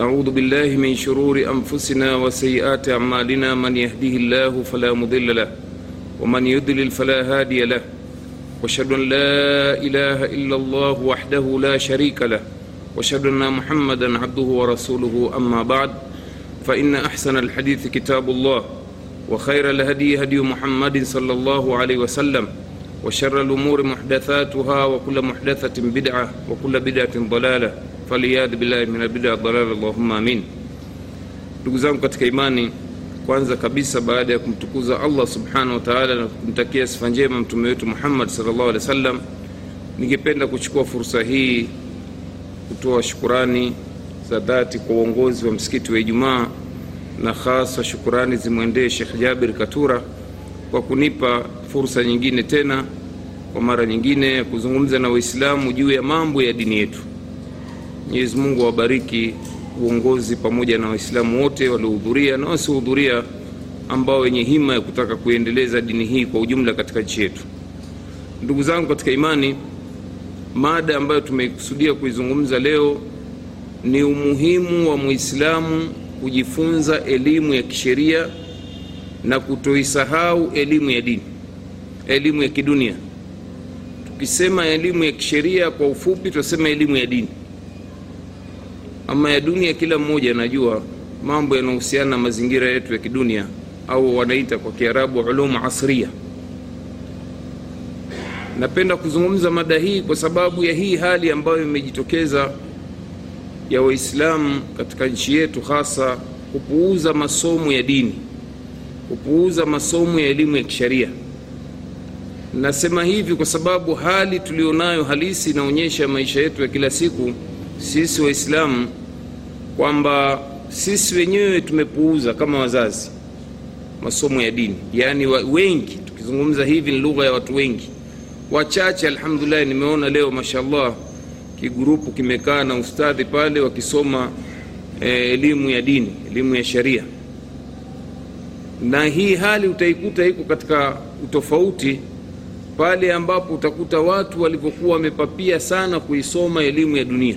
نعوذ بالله من شرور أنفسنا وسيئات أعمالنا. من يهده الله فلا مضل له ومن يضلل فلا هادي له. وأشهد أن لا إله إلا الله وحده لا شريك له. وأشهد أن محمدا عبده ورسوله. أما بعد فإن أحسن الحديث كتاب الله وخير الهدي هدي محمد صلى الله عليه وسلم وشر الأمور محدثاتها وكل محدثة بدعة وكل بدعة ضلالة. Faliyadhu billahi min albida dalala allahumma amin. Ndugu zangu katika imani, kwanza kabisa baada ya kumtukuza Allah subhanahu wa na kumtakia sifa njema mtume wetu Muhammad sallallahu alaihi wasallam, ningependa kuchukua fursa hii kutoa shukurani za dhati kwa uongozi wa msikiti wa Ijumaa na hasa shukurani zimwendee Sheikh Jabir Katura kwa kunipa fursa nyingine tena kwa mara nyingine kuzungumza na Waislamu juu ya mambo ya dini yetu. Mwenyezi Mungu awabariki uongozi pamoja na Waislamu wote waliohudhuria na wasiohudhuria, ambao wenye hima ya kutaka kuendeleza dini hii kwa ujumla katika nchi yetu. Ndugu zangu katika imani, mada ambayo tumekusudia kuizungumza leo ni umuhimu wa Muislamu kujifunza elimu ya kisheria na kutoisahau elimu ya dini, elimu ya kidunia. Tukisema elimu ya kisheria, kwa ufupi tunasema elimu ya dini ama ya dunia, kila mmoja anajua mambo yanayohusiana na mazingira yetu ya kidunia, au wanaita kwa Kiarabu ulumu asria. Napenda kuzungumza mada hii kwa sababu ya hii hali ambayo imejitokeza ya Waislamu katika nchi yetu, hasa kupuuza masomo ya dini, kupuuza masomo ya elimu ya kisheria. Nasema hivi kwa sababu hali tulionayo halisi inaonyesha maisha yetu ya kila siku sisi Waislamu kwamba sisi wenyewe tumepuuza kama wazazi masomo ya dini, yaani wengi. Tukizungumza hivi ni lugha ya watu wengi, wachache alhamdulillah. Nimeona leo mashallah kigurupu kimekaa na ustadhi pale wakisoma eh, elimu ya dini, elimu ya sharia, na hii hali utaikuta iko katika utofauti pale ambapo utakuta watu walivyokuwa wamepapia sana kuisoma elimu ya dunia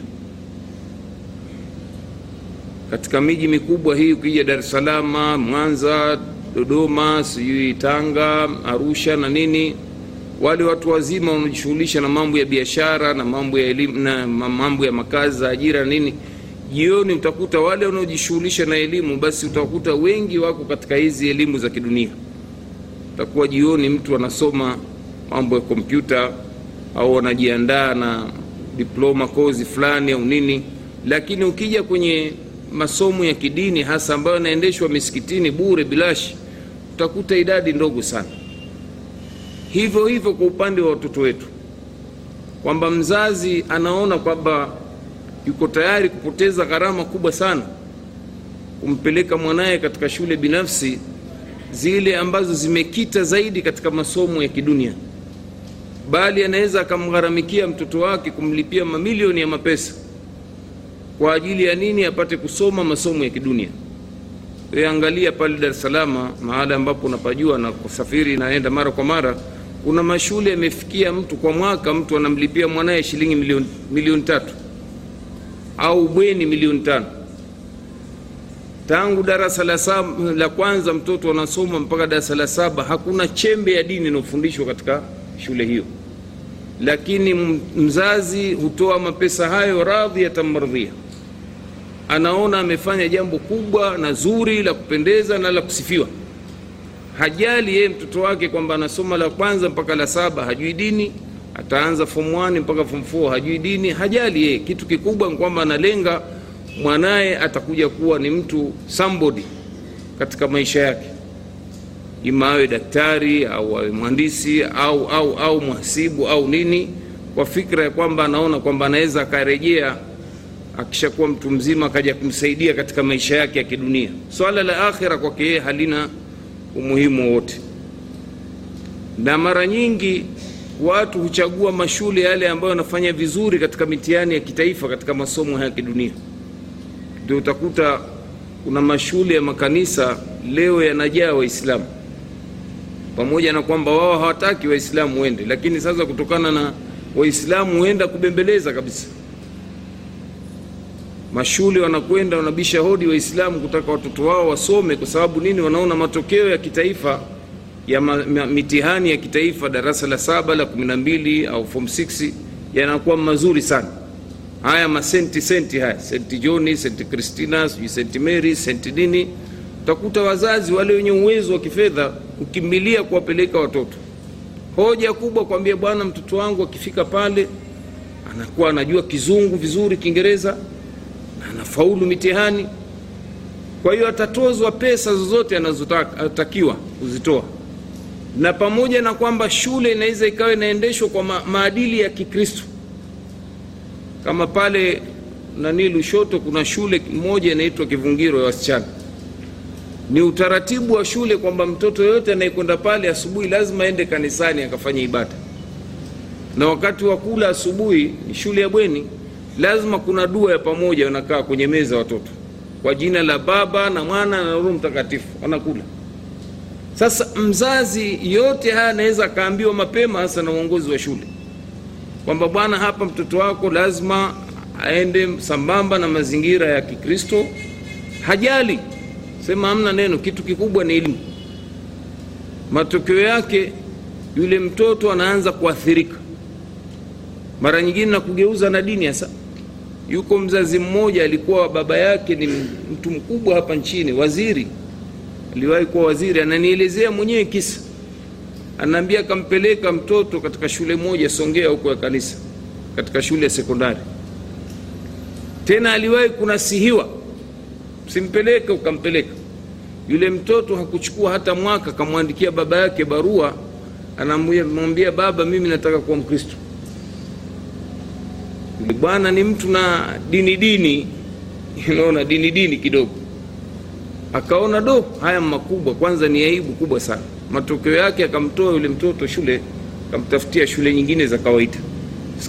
katika miji mikubwa hii, ukija Dar es Salaam, Mwanza, Dodoma, sijui Tanga, Arusha na nini, wale watu wazima wanajishughulisha na mambo ya biashara na mambo ya elimu na mambo ya makazi za ajira na nini, jioni utakuta wale wanaojishughulisha na elimu, basi utakuta wengi wako katika hizi elimu za kidunia. Utakuwa jioni mtu anasoma mambo ya kompyuta au wanajiandaa na diploma kozi fulani au nini, lakini ukija kwenye masomo ya kidini hasa ambayo yanaendeshwa misikitini bure bilashi, utakuta idadi ndogo sana. Hivyo hivyo kwa upande wa watoto wetu, kwamba mzazi anaona kwamba yuko tayari kupoteza gharama kubwa sana kumpeleka mwanaye katika shule binafsi zile ambazo zimekita zaidi katika masomo ya kidunia, bali anaweza akamgharamikia mtoto wake kumlipia mamilioni ya mapesa kwa ajili ya nini? Apate kusoma masomo ya kidunia. Wewe angalia pale Dar es Salaam, mahala ambapo unapajua na kusafiri naenda mara kwa mara, kuna mashule yamefikia mtu kwa mwaka mtu anamlipia mwanaye shilingi milioni milioni tatu au bweni milioni tano tangu darasa la la kwanza mtoto anasoma mpaka darasa la saba. Hakuna chembe ya dini inayofundishwa katika shule hiyo, lakini mzazi hutoa mapesa hayo radhi yatamardhia anaona amefanya jambo kubwa na zuri la kupendeza na la kusifiwa. Hajali yeye mtoto wake kwamba anasoma la kwanza mpaka la saba hajui dini, ataanza form 1 mpaka form 4 hajui dini. Hajali yeye, kitu kikubwa ni kwamba analenga mwanaye atakuja kuwa ni mtu somebody katika maisha yake, ima awe daktari au awe mhandisi au, au, au mhasibu au nini, kwa fikra ya kwamba anaona kwamba anaweza akarejea akishakuwa mtu mzima akaja kumsaidia katika maisha yake ya kidunia. Swala la akhira kwake yeye halina umuhimu wowote, na mara nyingi watu huchagua mashule yale ambayo yanafanya vizuri katika mitihani ya kitaifa katika masomo haya ya kidunia. Ndio utakuta kuna mashule ya makanisa leo yanajaa Waislamu, pamoja na kwamba wao hawataki Waislamu wende, lakini sasa kutokana na Waislamu huenda kubembeleza kabisa mashule wanakwenda wanabisha hodi waislamu kutaka watoto wao wasome kwa sababu nini? Wanaona matokeo ya kitaifa ya mitihani ya kitaifa darasa la saba la kumi na mbili au form 6 yanakuwa mazuri sana. Haya masenti senti haya senti John senti cristina sijui senti mary senti nini. Utakuta wazazi wale wenye uwezo wa kifedha kukimbilia kuwapeleka watoto. Hoja kubwa kwambia bwana mtoto wangu akifika pale anakuwa anajua kizungu vizuri kiingereza na anafaulu mitihani. Kwa hiyo atatozwa pesa zozote anazotakiwa kuzitoa. Na pamoja na kwamba shule inaweza ikawa inaendeshwa kwa ma maadili ya kikristo. Kama pale nani lushoto kuna shule moja inaitwa kivungiro ya wasichana. Ni utaratibu wa shule kwamba mtoto yoyote anayekwenda pale asubuhi lazima aende kanisani akafanya ibada. Na wakati wa kula asubuhi ni shule ya bweni lazima kuna dua ya pamoja wanakaa kwenye meza watoto. Kwa jina la baba na mwana na roho mtakatifu wanakula sasa mzazi yote haya anaweza akaambiwa mapema hasa na uongozi wa shule. Kwamba bwana hapa mtoto wako lazima aende sambamba na mazingira ya kikristo. Hajali. Sema hamna neno kitu kikubwa ni elimu. Matokeo yake yule mtoto anaanza kuathirika. Mara nyingine na kugeuza na dini hasa yuko mzazi mmoja alikuwa baba yake ni mtu mkubwa hapa nchini waziri. Aliwahi kuwa waziri ananielezea mwenyewe kisa. Anaambia akampeleka mtoto katika shule moja songea huko ya kanisa katika shule ya sekondari. Tena aliwahi kunasihiwa. Simpeleke ukampeleka. Yule mtoto hakuchukua hata mwaka akamwandikia baba yake barua. Anamwambia baba mimi nataka kuwa mkristo bwana ni mtu na dini dini. Unaona dini dini kidogo. Akaona do haya makubwa kwanza ni aibu kubwa sana. Matokeo yake akamtoa yule mtoto shule akamtafutia shule nyingine za kawaida.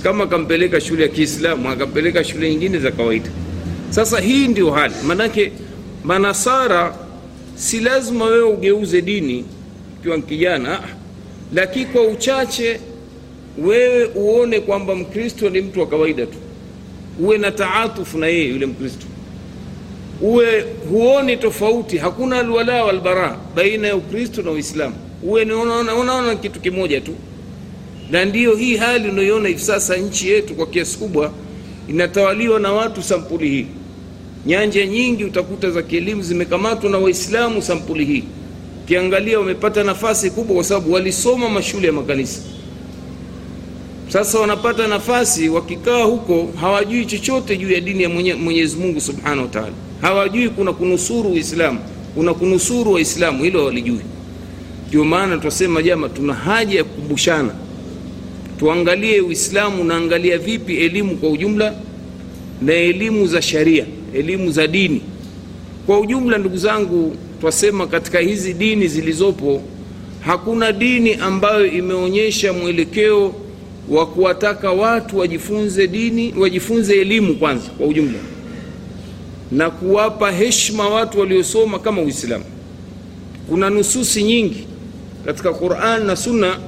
Kama akampeleka shule ya kiislamu akampeleka shule nyingine za kawaida. Sasa hii ndio hali. Manake manasara si lazima wewe ugeuze dini ukiwa kijana lakini kwa uchache wewe uone kwamba mkristo ni mtu wa kawaida tu. Uwe na taatufu na yeye yule mkristo. Uwe huoni tofauti hakuna alwala walbara baina ya ukristo na uislamu. Uwe unaona, kitu kimoja tu. Na ndiyo hii hali unayoiona hivi sasa nchi yetu kwa kiasi kubwa inatawaliwa na watu sampuli hii. Nyanja nyingi utakuta za kielimu zimekamatwa na waislamu sampuli hii. Ukiangalia wamepata nafasi kubwa kwa sababu walisoma mashule ya makanisa sasa wanapata nafasi wakikaa huko hawajui chochote juu ya dini ya mwenye, mwenyezi mungu subhanahu wa taala. Hawajui kuna kunusuru uislamu kuna kunusuru waislamu hilo hawalijui. Ndio maana twasema jama tuna haja ya kukumbushana. Tuangalie uislamu unaangalia vipi elimu kwa ujumla na elimu za sharia elimu za dini. Kwa ujumla ndugu zangu twasema katika hizi dini zilizopo hakuna dini ambayo imeonyesha mwelekeo wa kuwataka watu wajifunze dini wajifunze elimu kwanza kwa ujumla na kuwapa heshima watu waliosoma kama uislamu. Kuna nususi nyingi katika quran na sunna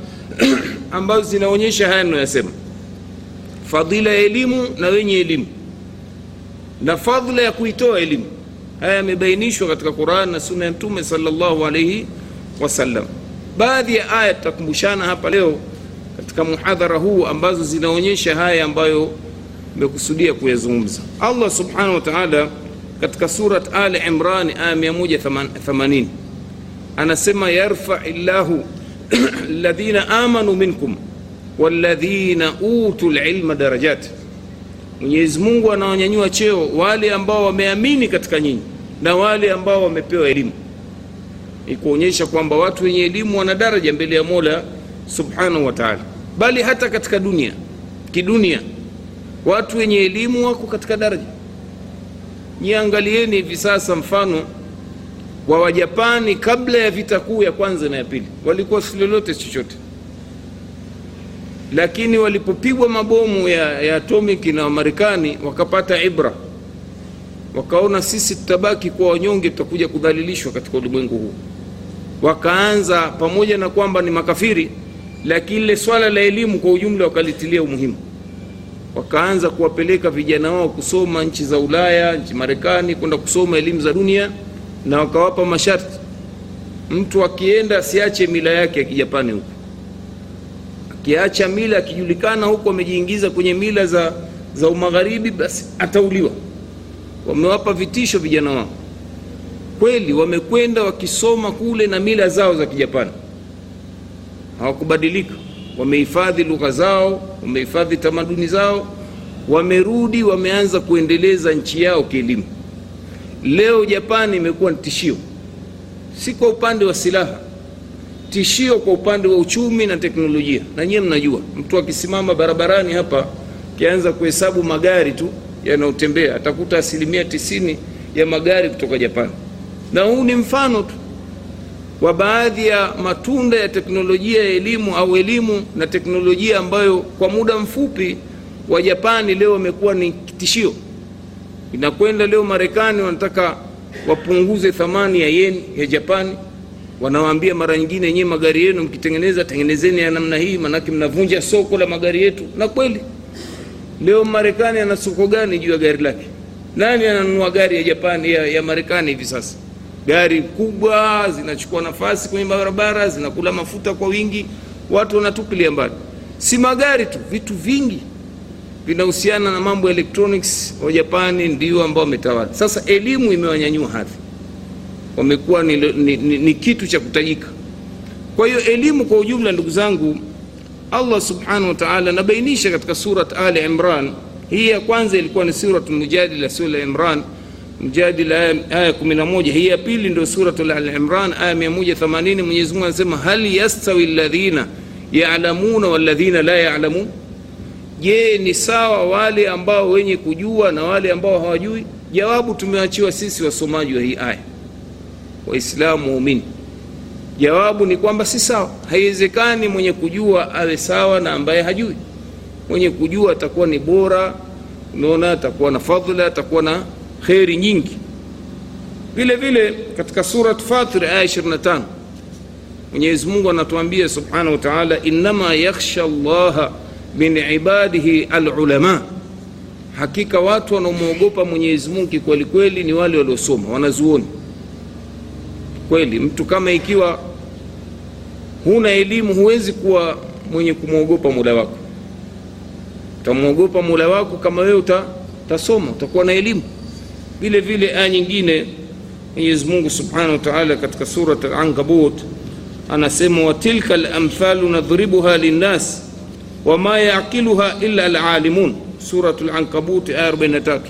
ambazo zinaonyesha haya ninayosema, fadhila ya elimu na wenye elimu na fadhila ya kuitoa elimu. Haya yamebainishwa katika quran na sunna ya mtume sallallahu alaihi wasallam. Baadhi ya aya tutakumbushana hapa leo katika muhadhara huu ambazo zinaonyesha haya ambayo mekusudia kuyazungumza. Allah subhanahu wa katika surat ali imran aya 180 anasema yarfai llahu ladhina amanu minkum waladhina utu lilma darajat. Mwenyezi mungu anawanyanyua cheo wale ambao wameamini katika nyinyi na wale ambao wamepewa elimu. Ni kuonyesha kwamba watu wenye elimu wana daraja mbele ya mola subhanahu wa taala bali hata katika dunia kidunia watu wenye elimu wako katika daraja. Niangalieni hivi sasa mfano wa wajapani kabla ya vita kuu ya kwanza na ya pili. Walikuwa si lolote chochote. Lakini walipopigwa mabomu ya, ya atomic na wamarekani wakapata ibra. Wakaona sisi tutabaki kuwa wanyonge tutakuja kudhalilishwa katika ulimwengu huu. Wakaanza pamoja na kwamba ni makafiri lakini ile swala la elimu kwa ujumla wakalitilia umuhimu. Wakaanza kuwapeleka vijana wao kusoma nchi za ulaya nchi marekani kwenda kusoma elimu za dunia na wakawapa masharti. Mtu akienda asiache mila yake ya kijapani huko. Akiacha mila akijulikana huko amejiingiza kwenye mila za, za umagharibi basi atauliwa. Wamewapa vitisho vijana wao. Kweli wamekwenda wakisoma kule na mila zao za kijapani hawakubadilika. Wamehifadhi lugha zao wamehifadhi tamaduni zao wamerudi wameanza kuendeleza nchi yao kielimu. Leo japani imekuwa ni tishio si kwa upande wa silaha tishio kwa upande wa uchumi na teknolojia. Na nyiye mnajua mtu akisimama barabarani hapa akianza kuhesabu magari tu yanayotembea atakuta asilimia tisini ya magari kutoka japani. Na huu ni mfano tu wa baadhi ya matunda ya teknolojia ya elimu au elimu na teknolojia ambayo kwa muda mfupi wa japani leo wamekuwa ni tishio. Inakwenda leo marekani wanataka wapunguze thamani ya yeni ya japani. Wanawaambia mara nyingine nyewe magari yenu mkitengeneza tengenezeni ya namna hii manake mnavunja soko la magari yetu. Na kweli leo marekani ana soko gani juu ya gari lake? Nani ananunua gari ya japani ya, ya marekani hivi sasa gari kubwa zinachukua nafasi kwenye barabara zinakula mafuta kwa wingi watu wanatupilia mbali. Si magari tu vitu vingi vinahusiana na mambo ya electronics wa japani ndio ambao wametawala. Sasa elimu imewanyanyua hadhi. Wamekuwa ni, ni, ni, ni kitu cha kutajika. Kwa hiyo elimu kwa ujumla ndugu zangu allah subhanahu wa anabainisha katika surat ali imran. Hii ya kwanza ilikuwa ni surat mujadila sura imran mjadila aya 11 hii ya pili ndio surat al-imran aya 180 mwenyezi mungu anasema hal yastawi alladhina yalamuna walladhina la yalamun je ni sawa wale ambao wenye kujua na wale ambao hawajui? Jawabu tumeachiwa sisi wasomaji wa hii aya. Waislamu waumini jawabu ni kwamba si sawa. Haiwezekani mwenye kujua awe sawa na ambaye hajui. Mwenye kujua atakuwa ni bora. Umeona atakuwa na fadhila atakuwa na kheri nyingi. Vile vile katika surat fatir aya 25 mwenyezi mungu anatuambia subhanahu wa taala innama yakhsha llaha min ibadihi alulama. Hakika watu wanaomwogopa mwenyezi mungu kikwelikweli ni wale waliosoma wanazuoni. Kweli mtu kama ikiwa huna elimu huwezi kuwa mwenye kumwogopa mula wako. Utamwogopa mula wako kama wewe utasoma utakuwa na elimu vile vile aya nyingine mwenyezi mungu subhanahu wa katika surat alankabut anasema watilka lamthalu nadhribuha linnas wama yaqiluha illa alalimun surat lankabut aya 43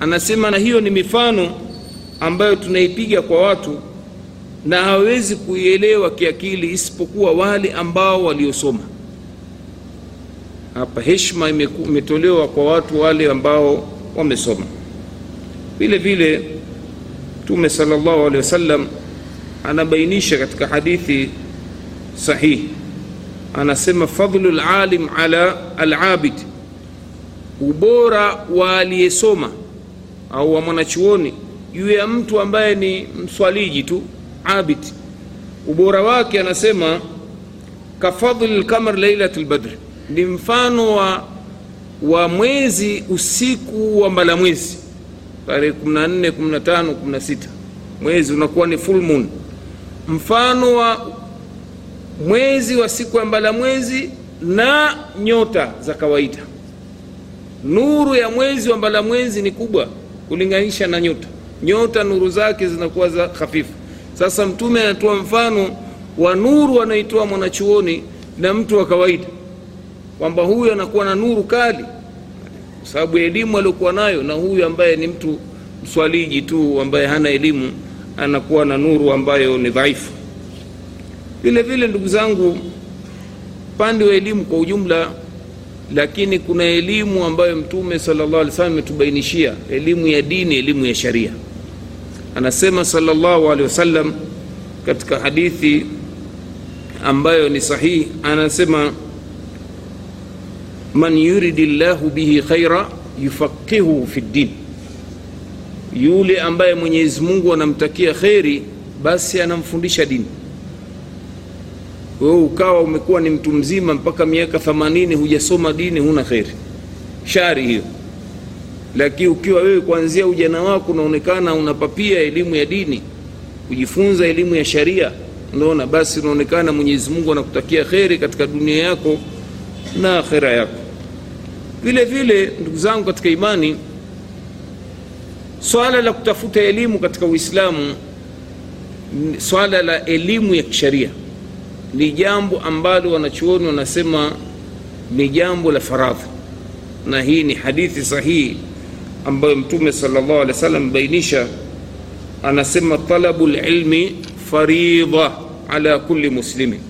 anasema na hiyo ni mifano ambayo tunaipiga kwa watu na hawezi kuielewa kiakili isipokuwa wale ambao waliosoma. Hapa heshima imetolewa kwa watu wale ambao wamesoma vile vile mtume salllahu alehi wasallam anabainisha katika hadithi sahihi anasema fadlu lalim ala alabid. Ubora wa aliyesoma au wa mwanachuoni juu ya mtu ambaye ni mswaliji tu abid. Ubora wake anasema kafadli lkamar lailat lbadri ni mfano wa, wa mwezi usiku wa mbalamwezi tarehe 14 15 16 mwezi unakuwa ni full moon. Mfano wa mwezi wa siku ya mbalamwezi na nyota za kawaida. Nuru ya mwezi wa mbalamwezi ni kubwa kulinganisha na nyota. Nyota nuru zake zinakuwa za hafifu. Sasa mtume anatoa mfano wa nuru anaitoa mwanachuoni na mtu wa kawaida. Kwamba huyu anakuwa na nuru kali kwa sababu elimu aliyokuwa nayo na huyu ambaye ni mtu mswaliji tu ambaye hana elimu anakuwa na nuru ambayo ni dhaifu. Vile vile ndugu zangu upande wa elimu kwa ujumla lakini kuna elimu ambayo mtume salllah alih wasallam ametubainishia elimu ya dini elimu ya sharia. Anasema salllahu alehi wasallam katika hadithi ambayo ni sahihi anasema man yuridi llahu bihi khaira yufaqihu fi ddin yule ambaye mwenyezi mungu anamtakia kheri basi anamfundisha dini wewe ukawa umekuwa ni mtu mzima mpaka miaka 80 hujasoma dini huna kheri. Shari hiyo. Lakini ukiwa wewe kuanzia ujana wako unaonekana unapapia elimu ya dini kujifunza elimu ya sharia unaona basi unaonekana mwenyezi mungu anakutakia kheri katika dunia yako na akhera yako vile vile ndugu zangu katika imani swala la kutafuta elimu katika uislamu swala la elimu ya kisharia ni jambo ambalo wanachuoni wanasema ni jambo la faradhi. Na hii ni hadithi sahihi ambayo mtume salllah alih wa sallam bainisha anasema talabu lilmi faridha ala kulli muslimin.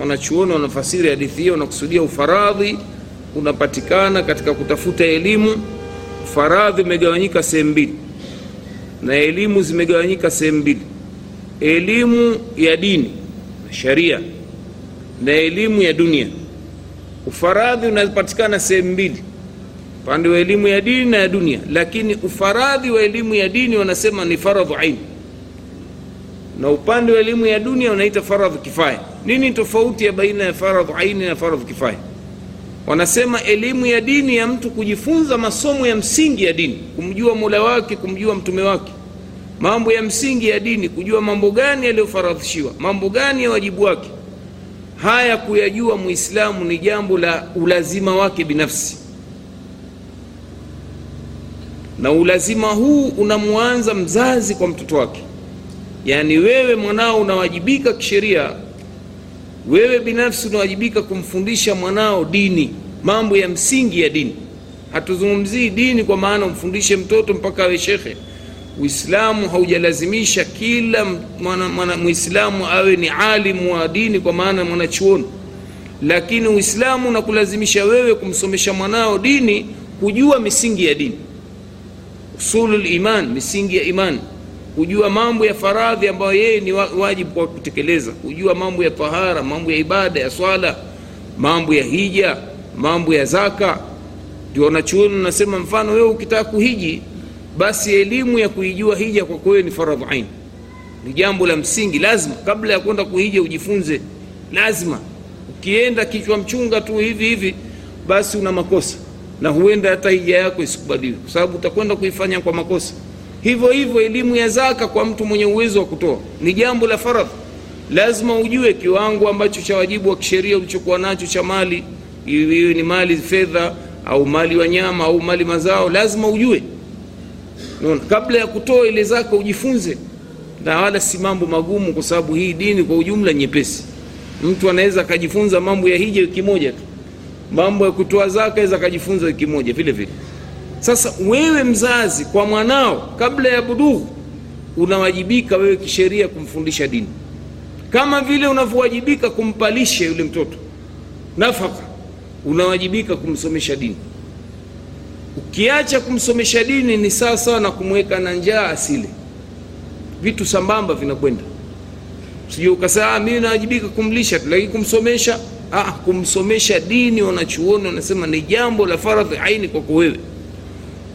Wanachuoni wanafasiri hadithi hiyo wanakusudia ufaradhi unapatikana katika kutafuta elimu faradhi imegawanyika sehemu mbili. Na elimu zimegawanyika sehemu mbili. Elimu ya dini na sharia na elimu ya dunia. Ufaradhi unapatikana sehemu mbili. Upande wa elimu ya dini na ya dunia. Lakini ufaradhi wa elimu ya dini wanasema ni faradhu aini na upande wa elimu ya dunia unaita faradhu kifaya. Nini tofauti ya baina ya faradhu aini na faradhu kifaya wanasema elimu ya dini ya mtu kujifunza masomo ya msingi ya dini kumjua mola wake kumjua mtume wake. Mambo ya msingi ya dini kujua mambo gani yaliyofaradhishiwa mambo gani ya wajibu wake. Haya kuyajua muislamu ni jambo la ulazima wake binafsi. Na ulazima huu unamwanza mzazi kwa mtoto wake. Yaani wewe mwanao unawajibika kisheria wewe binafsi unawajibika kumfundisha mwanao dini mambo ya msingi ya dini. Hatuzungumzii dini kwa maana umfundishe mtoto mpaka awe shekhe. Uislamu haujalazimisha kila mwislamu awe ni alimu wa dini kwa maana mwanachuoni. Lakini uislamu unakulazimisha wewe kumsomesha mwanao dini kujua misingi ya dini. Usululiman misingi ya imani kujua mambo ya faradhi ambayo yeye ni wajibu kwa kutekeleza. Kujua mambo ya tahara mambo ya ibada ya swala mambo ya hija mambo ya zaka. Ndio wanachuoni unasema mfano wewe ukitaka kuhiji basi elimu ya kuijua hija kwako wewe ni faradhu ain. Ni jambo la msingi lazima. Kabla ya kwenda kuhija ujifunze lazima. Ukienda kichwa mchunga tu hivi hivi basi una makosa. Na huenda hata hija yako isikubaliwe. Kwa sababu utakwenda kuifanya kwa makosa hivyo hivyo elimu ya zaka kwa mtu mwenye uwezo wa kutoa ni jambo la faradhi. Lazima ujue kiwango ambacho cha wajibu wa kisheria ulichokuwa nacho cha mali iwe ni mali fedha au mali wanyama au mali mazao lazima ujue. Nuna, kabla ya kutoa ile zaka ujifunze na wala si mambo magumu kwa sababu hii dini kwa ujumla nyepesi. Mtu anaweza akajifunza mambo ya hija wiki moja tu. Mambo ya kutoa zaka aweza akajifunza wiki moja vile vile sasa wewe mzazi kwa mwanao kabla ya budughu unawajibika wewe kisheria kumfundisha dini. Kama vile unavyowajibika kumpalisha yule mtoto nafaka unawajibika kumsomesha dini. Ukiacha kumsomesha dini ni sawa sawa na kumweka na njaa asile. Vitu sambamba vinakwenda. Sijui ukasema mimi nawajibika kumlisha tu lakini kumsomesha ah, kumsomesha dini wanachuoni wanasema ni jambo la faradhi aini kwako wewe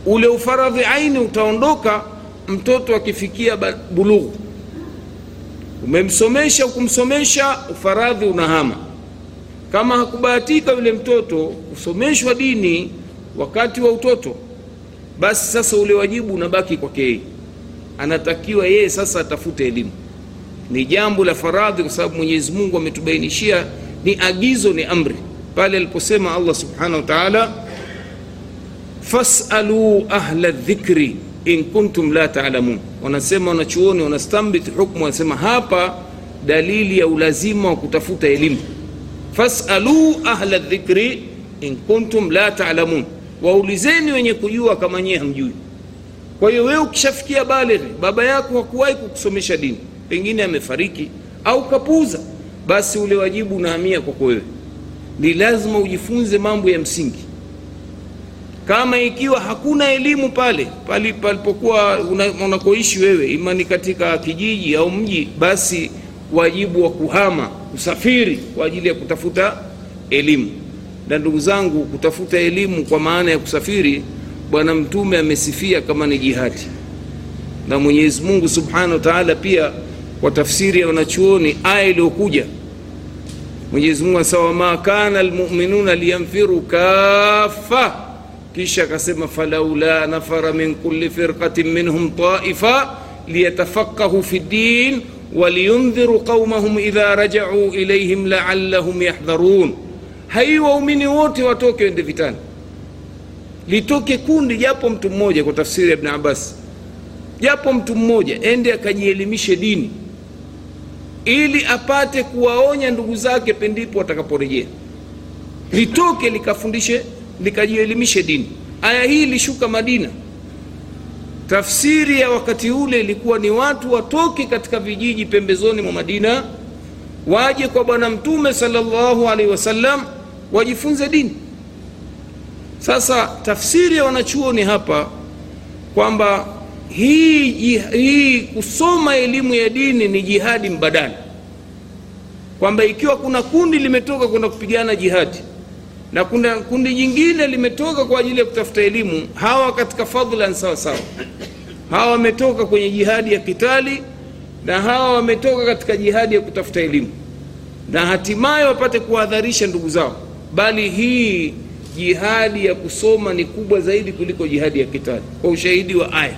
ule ufaradhi aini utaondoka mtoto akifikia bulughu. Umemsomesha ukumsomesha ufaradhi unahama. Kama hakubahatika yule mtoto kusomeshwa dini wakati wa utoto basi sasa ule wajibu unabaki kwake yeye. Anatakiwa yeye sasa atafute elimu. Ni jambo la faradhi kwa sababu mwenyezi mungu ametubainishia ni agizo ni amri. Pale aliposema allah subhanahu wa taala fasalu ahla dhikri in kuntum la talamun. Wanasema wanachuoni wanastambit hukmu wanasema hapa dalili ya ulazima wa kutafuta elimu. Fasalu ahla dhikri in kuntum la talamun. Waulizeni wenye kujua kama nyie hamjui. Kwa hiyo wewe ukishafikia balighi baba yako hakuwahi kukusomesha dini pengine amefariki au kapuuza basi ule wajibu unahamia kwako wewe. Ni lazima ujifunze mambo ya msingi kama ikiwa hakuna elimu pale palipokuwa unakoishi wewe ima ni katika kijiji au mji basi wajibu wa kuhama kusafiri kwa ajili ya kutafuta elimu. Na ndugu zangu kutafuta elimu kwa maana ya kusafiri bwana mtume amesifia kama ni jihadi. Na mwenyezi mungu subhanahu wa taala pia kwa tafsiri ya wanachuoni aya iliyokuja mwenyezi mungu anasema wama kana lmuminuna liyanfiru kafa kisha akasema falaula nafara min kulli firqatin minhum taifa liyatafaqahu fi ddin waliyundhiru qaumahum idha rajau ilaihim laallahum yahdharun. Hai waumini wote watoke wende vitani. Litoke kundi japo mtu mmoja kwa tafsiri ya ibn abbas. Japo mtu mmoja ende akajielimishe dini. Ili apate kuwaonya ndugu zake pendipo watakaporejea litoke likafundishe likajielimishe dini. Aya hii ilishuka madina. Tafsiri ya wakati ule ilikuwa ni watu watoke katika vijiji pembezoni mwa madina waje kwa bwana mtume salllahu alaihi wasallam wajifunze dini. Sasa tafsiri ya wanachuoni hapa kwamba hii, hii kusoma elimu ya dini ni jihadi mbadala. Kwamba ikiwa kuna kundi limetoka kwenda kupigana jihadi na kuna kundi jingine limetoka kwa ajili ya kutafuta elimu hawa katika fadlan sawa hawa wametoka kwenye jihadi ya kitali na hawa wametoka katika jihadi ya kutafuta elimu. Na hatimaye wapate kuwadharisha ndugu zao. Bali hii jihadi ya kusoma ni kubwa zaidi kuliko jihadi ya kitali. Kwa ushahidi wa aya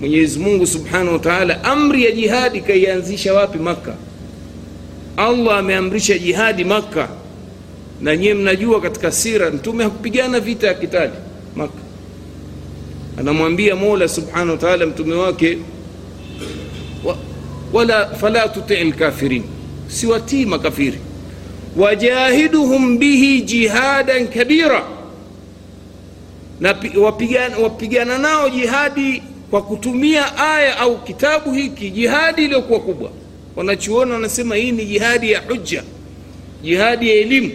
mwenyezi mungu subhanahu wa amri ya jihadi kaianzisha wapi makka? Allah ameamrisha jihadi makka na nyiye mnajua katika sira mtume hakupigana vita ya kitali. Makka anamwambia mola subhanahu wa taala mtume wake wa, wala fala tutii lkafirin siwatii makafiri. Wajahiduhum bihi jihadan kabira. Na wapigana, wapigana nao jihadi kwa kutumia aya au kitabu hiki jihadi iliyokuwa kubwa. Wanachuona wanasema hii ni jihadi ya hujja jihadi ya elimu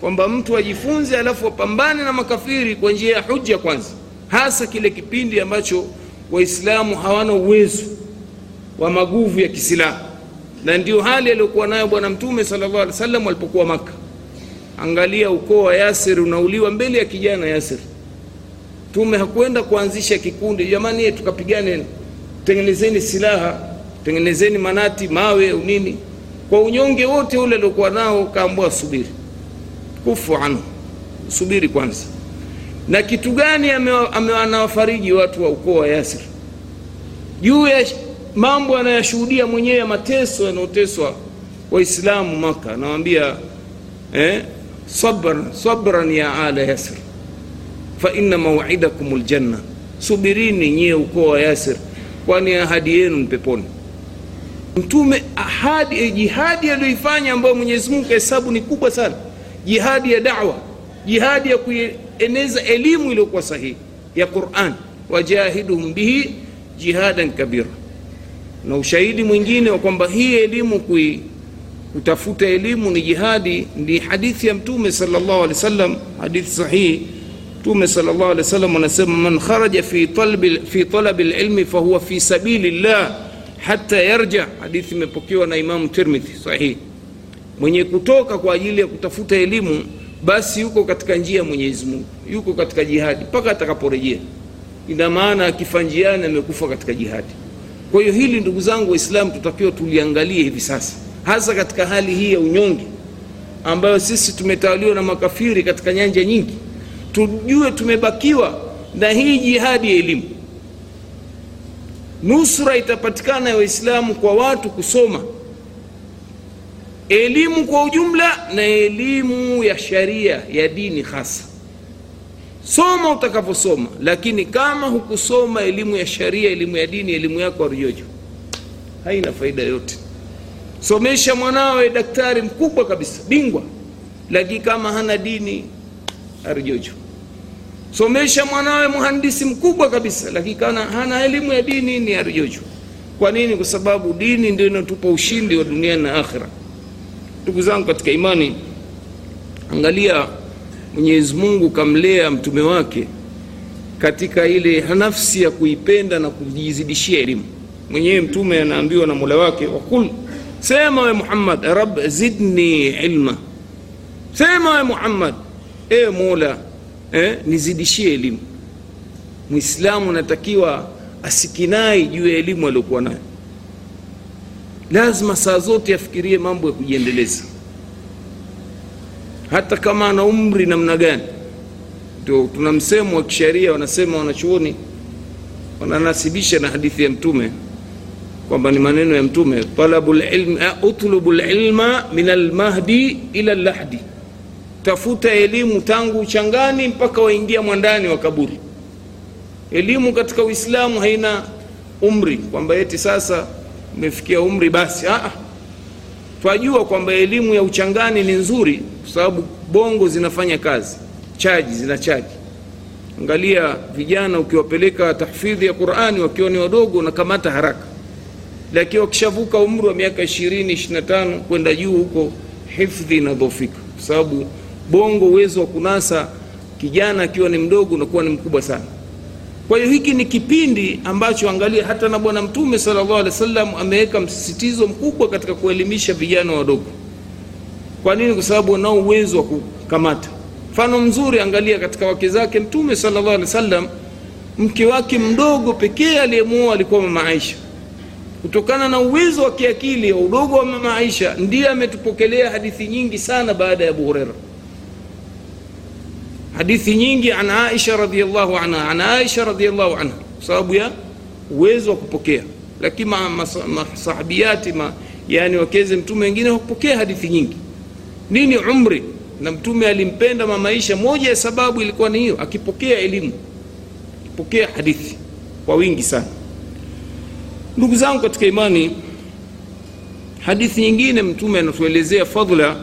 kwamba mtu ajifunze alafu apambane na makafiri kwa njia ya hujja kwanza. Hasa kile kipindi ambacho waislamu hawana uwezo wa maguvu ya kisilaha, na ndio hali aliyokuwa nayo bwana mtume sallallahu alaihi wasallam alipokuwa maka angalia ukoo wa yasir unauliwa mbele ya kijana yasir. Mtume hakuenda kuanzisha kikundi. Jamani tukapigane tengenezeni silaha tengenezeni manati mawe au nini. Kwa unyonge wote ule aliokuwa nao kaambua subiri kufu anhu subiri kwanza. Na kitu gani anawafariji watu wa ukoo wa yasir? Juu ya mambo anayashuhudia mwenyewe ya mateso yanayoteswa waislamu maka anawambia eh, sabran, sabran ya ala yasir. Faina mauidakum ljanna subirini nyie ukoo wa yasir kwani ahadi yenu ni peponi. Mtume ahadi jihadi aliyoifanya ambayo mwenyezi mungu kahesabu ni kubwa sana jihadi ya dawa jihadi ya kueneza elimu iliyokuwa sahihi ya quran wajahiduhum bihi jihadan kabira na ushahidi mwingine wa kwamba hii elimu kui, kutafuta elimu ni jihadi ni hadithi ya mtume salllah alih wasallam hadithi sahihi mtume salllah alih wasallam anasema man kharaja fi talabi, fi talabi lilmi fahuwa fi sabili llah hata yarja hadithi imepokewa na imamu tirmidhi sahihi mwenye kutoka kwa ajili ya kutafuta elimu basi yuko katika njia ya mwenyezi mungu. Yuko katika jihadi mpaka atakaporejea. Ina maana akifa njiani amekufa katika jihadi. Kwa hiyo hili ndugu zangu waislamu tutakiwa tuliangalie hivi sasa. Hasa katika hali hii ya unyonge ambayo sisi tumetawaliwa na makafiri katika nyanja nyingi. Tujue tumebakiwa na hii jihadi ya elimu. Nusra itapatikana ya waislamu kwa watu kusoma elimu kwa ujumla na elimu ya sharia ya dini hasa. Soma utakavyosoma lakini kama hukusoma elimu ya sharia elimu ya dini elimu yako arijojo haina faida yote somesha mwanawe daktari mkubwa kabisa bingwa lakini kama hana dini arijojo somesha mwanawe mhandisi mkubwa kabisa lakini kama hana elimu ya dini ni arijojo kwa nini? Kwa sababu dini ndio inatupa ushindi wa duniani na akhira ndugu zangu katika imani angalia mwenyezi mungu kamlea mtume wake katika ile nafsi ya kuipenda na kujizidishia elimu. Mwenyewe mtume anaambiwa na mola wake wakul sema we muhammad rab zidni ilma. Sema we muhammad ewe mola eh, nizidishie elimu. Mwislamu anatakiwa asikinai juu ya elimu aliyokuwa nayo lazima saa zote afikirie mambo ya kujiendeleza. Hata kama ana umri namna gani. Ndio tuna msemo wa kisheria wanasema wanachuoni wananasibisha na hadithi ya mtume kwamba ni maneno ya mtume utlubu lilma min almahdi ila lahdi. Tafuta elimu tangu uchangani mpaka waingia mwandani wa kaburi. Elimu katika uislamu haina umri kwamba eti sasa umefikia umri basi Ah, twajua kwamba elimu ya uchangani ni nzuri kwa sababu bongo zinafanya kazi chaji zina chaji. Angalia vijana ukiwapeleka tahfidhi ya qurani wakiwa ni wadogo nakamata haraka. Lakini wakishavuka umri wa miaka 20 25 kwenda juu huko hifdhi inadhofika kwa sababu bongo uwezo wa kunasa kijana akiwa ni mdogo unakuwa ni mkubwa sana kwa hiyo hiki ni kipindi ambacho angalia hata na bwana mtume sallallahu alaihi wasallam ameweka msisitizo mkubwa katika kuelimisha vijana wadogo. Kwa nini? Kwa sababu wanao uwezo wa kukamata. Mfano mzuri angalia katika wake zake mtume sallallahu alaihi wasallam mke wake mdogo pekee aliyemuoa alikuwa mama aisha. Kutokana na uwezo wa kiakili wa udogo wa mama aisha ndiye ametupokelea hadithi nyingi sana baada ya abu hureira hadithi nyingi an aisha radiallahu anha. An aisha radiallahu anha. Kwa sababu ya uwezo wa kupokea. Lakini masahabiati ma, yani wakeze mtume wengine wakupokea hadithi nyingi. Nini umri? Na mtume alimpenda mamaisha, moja ya sababu ilikuwa ni hiyo akipokea elimu. Akipokea hadithi. Kwa wingi sana. Ndugu zangu katika imani hadithi nyingine mtume anatuelezea fadhla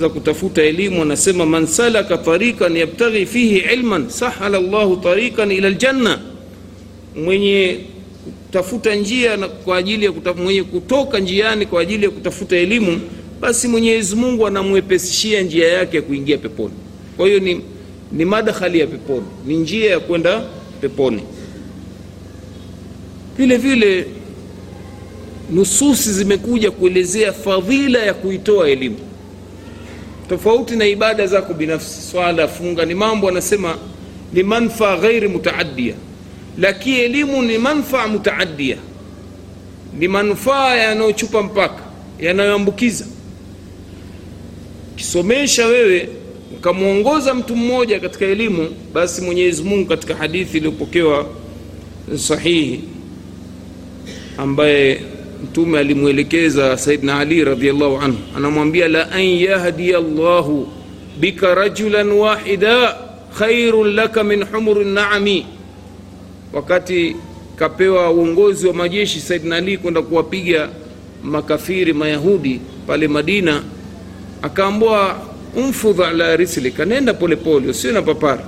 za kutafuta elimu anasema man salaka tariqan yabtaghi fihi ilman sahala llahu tariqan ila ljanna mwenye kutafuta njia kwa ajili ya kutafuta, mwenye kutoka njiani kwa ajili ya kutafuta elimu basi mwenyezi mungu anamwepesishia njia yake ya kuingia peponi. Kwa hiyo ni, ni madkhali ya peponi ni njia ya kwenda peponi. Vile vile nususi zimekuja kuelezea fadhila ya kuitoa elimu tofauti na ibada zako binafsi swala funga ni mambo anasema ni manfaa ghairi mutaadia lakini elimu ni manfaa mutaadia ni manufaa yanayochupa mpaka yanayoambukiza. Kisomesha wewe ukamwongoza mtu mmoja katika elimu basi mwenyezi mungu katika hadithi iliyopokewa sahihi ambaye mtume alimwelekeza saidna ali radiallahu anhu anamwambia la an yahdiya llahu bika rajulan wahida khairun laka min humuri naami. Wakati kapewa uongozi wa majeshi saidna ali kwenda kuwapiga makafiri mayahudi pale madina akaambwa umfudh ala rislik anaenda polepole usio na papara.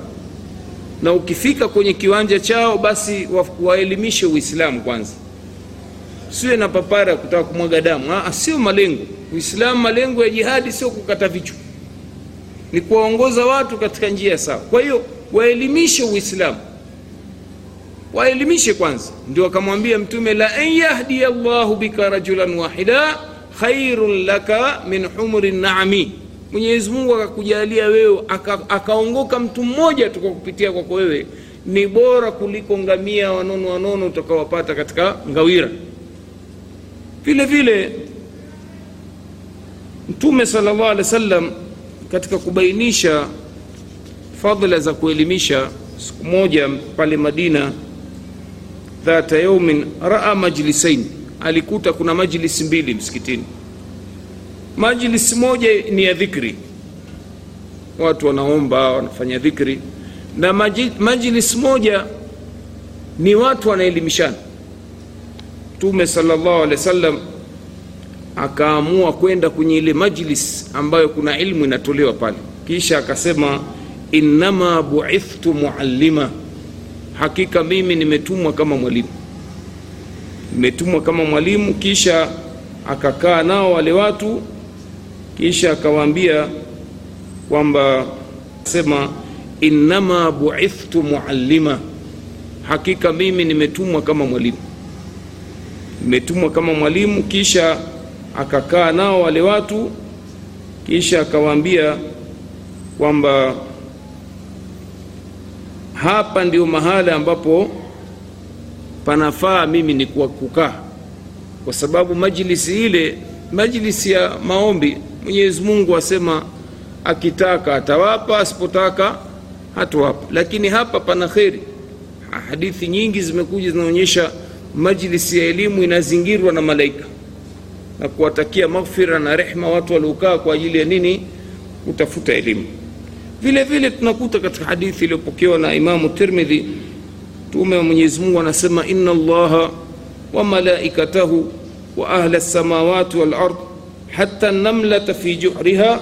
Na ukifika kwenye kiwanja chao basi waelimishe uislamu kwanza siwe na papara kutaka kumwaga damu. Sio malengo. Uislamu malengo ya jihadi sio kukata vichwa ni kuwaongoza watu katika njia sawa. Kwa hiyo waelimishe uislamu. Waelimishe kwanza. Ndio akamwambia mtume la an yahdiya llahu bika rajulan wahida khairun laka min humri naami mwenyezi mungu akakujalia wewe akaongoka aka mtu mmoja tu kwa kupitia kwako wewe. Ni bora kuliko ngamia wanono wanono utakawapata katika ngawira vile vile mtume salllah alehi wa sallam katika kubainisha fadhila za kuelimisha siku moja pale madina dhata yaumin raa majlisain. Alikuta kuna majlisi mbili msikitini. Majlisi moja ni ya dhikri. Watu wanaomba wanafanya dhikri. Na majlisi moja ni watu wanaelimishana mtume salllahu alehi wa sallam akaamua kwenda kwenye ile majlis ambayo kuna ilmu inatolewa pale. Kisha akasema innama buithtu muallima. Hakika mimi nimetumwa kama mwalimu. Nimetumwa kama mwalimu kisha akakaa nao wale watu kisha akawaambia kwamba sema innama buithtu muallima. Hakika mimi nimetumwa kama mwalimu nimetumwa kama mwalimu kisha akakaa nao wale watu kisha akawaambia kwamba hapa ndio mahala ambapo panafaa mimi ni kukaa. Kwa sababu majlisi ile majlisi ya maombi mwenyezi mungu asema akitaka atawapa asipotaka hatowapa lakini hapa pana kheri. Hadithi nyingi zimekuja zinaonyesha majlisi ya elimu inazingirwa na malaika na kuwatakia maghfira na rehma watu waliokaa kwa ajili ya nini? Kutafuta elimu. Vile vile tunakuta katika hadithi iliyopokewa na imamu tirmidhi mtume wa mwenyezi mungu anasema inna allaha wa malaikatahu wa ahla lsamawati walard hata namlata fi juhriha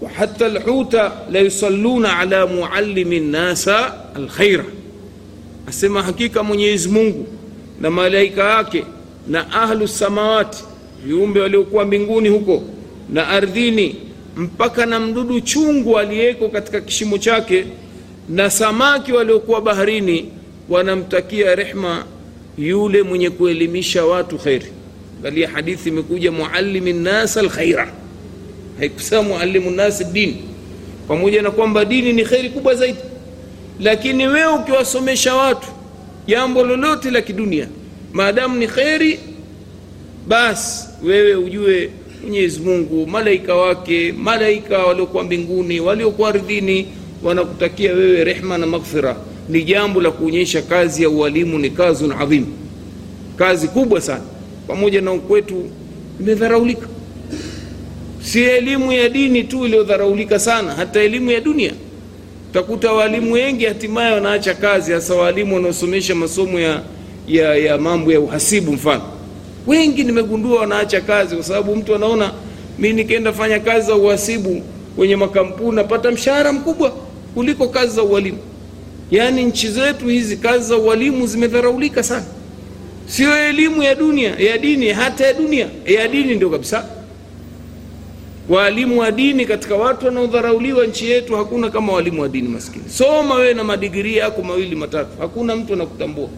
wa hata lhuta la yusalluna ala muallimi nnasa alkhaira asema hakika mwenyezi mungu na malaika yake na ahlu samawati viumbe waliokuwa mbinguni huko na ardhini mpaka na mdudu chungu aliyeko katika kishimo chake na samaki waliokuwa baharini wanamtakia rehma yule mwenye kuelimisha watu kheri angalia hadithi imekuja muallimi nas alkhaira. Haikusema muallimu nasi dini pamoja na kwamba dini ni kheri kubwa zaidi. Lakini wewe ukiwasomesha watu jambo lolote la kidunia. Maadamu ni kheri basi wewe ujue mwenyezi mungu malaika wake malaika waliokuwa mbinguni waliokuwa ardhini wanakutakia wewe rehma na maghfira. Ni jambo la kuonyesha kazi ya ualimu ni kazun adhim. Kazi kubwa sana. Pamoja na ukwetu imedharaulika. Si elimu ya dini tu iliyodharaulika sana hata elimu ya dunia utakuta waalimu wengi hatimaye wanaacha kazi hasa waalimu wanaosomesha masomo ya, ya, ya mambo ya uhasibu mfano. Wengi nimegundua wanaacha kazi kwa sababu mtu anaona mi nikienda fanya kazi za uhasibu kwenye makampuni napata mshahara mkubwa kuliko kazi za ualimu. Yaani nchi zetu hizi kazi za ualimu zimedharaulika sana. Sio elimu ya dunia ya dini hata ya dunia ya dini ndio kabisa waalimu wa dini katika watu wanaodharauliwa nchi yetu hakuna kama walimu wa dini maskini. Soma wewe na madigirii yako mawili matatu. Hakuna mtu anakutambua.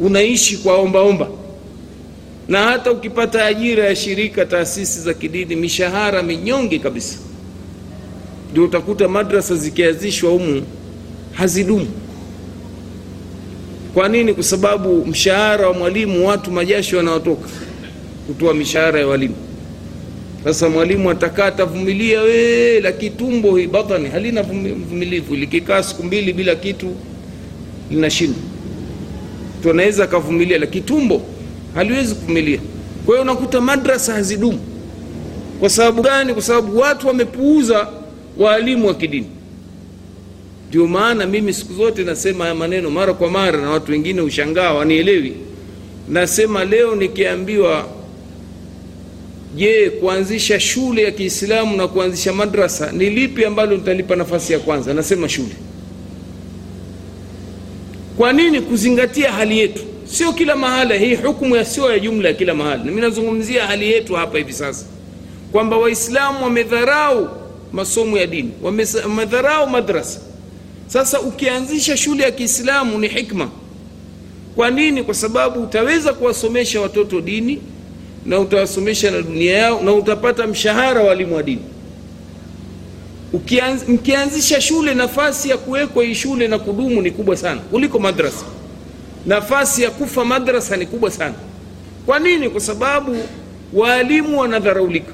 Unaishi kwa ombaomba omba. na hata ukipata ajira ya shirika taasisi za kidini mishahara minyonge kabisa. Ndio utakuta madrasa zikianzishwa humu hazidumu. Kwa nini? Kwa sababu mshahara wa mwalimu watu majasho wanaotoka kutoa mishahara ya walimu sasa mwalimu atakaa atavumilia wee lakini tumbo hii batani halina vumilivu, likikaa siku mbili bila kitu linashindwa mtu anaweza akavumilia lakini tumbo haliwezi kuvumilia. Kwa hiyo unakuta madrasa hazidumu. Kwa sababu gani? Kwa sababu watu wamepuuza waalimu wa kidini. Ndio maana mimi siku zote nasema haya maneno mara kwa mara na watu wengine ushangaa wanielewi. Nasema leo nikiambiwa je kuanzisha shule ya kiislamu na kuanzisha madrasa ni lipi ambalo nitalipa nafasi ya kwanza? Nasema shule. Kwa nini kuzingatia hali yetu? Sio kila mahala hii hukumu ya sio ya jumla ya kila mahala. Nami nazungumzia hali yetu hapa hivi sasa. Kwamba waislamu wamedharau masomo ya dini wamedharau madrasa. Sasa ukianzisha shule ya kiislamu ni hikma. Kwa nini? Kwa sababu utaweza kuwasomesha watoto dini na utawasomesha na dunia yao na utapata mshahara walimu wa dini. Ukianz, mkianzisha shule nafasi ya kuwekwa hii shule na kudumu ni kubwa sana kuliko madrasa. Nafasi ya kufa madrasa ni kubwa sana. Kwa nini? Kwa sababu waalimu wanadharaulika.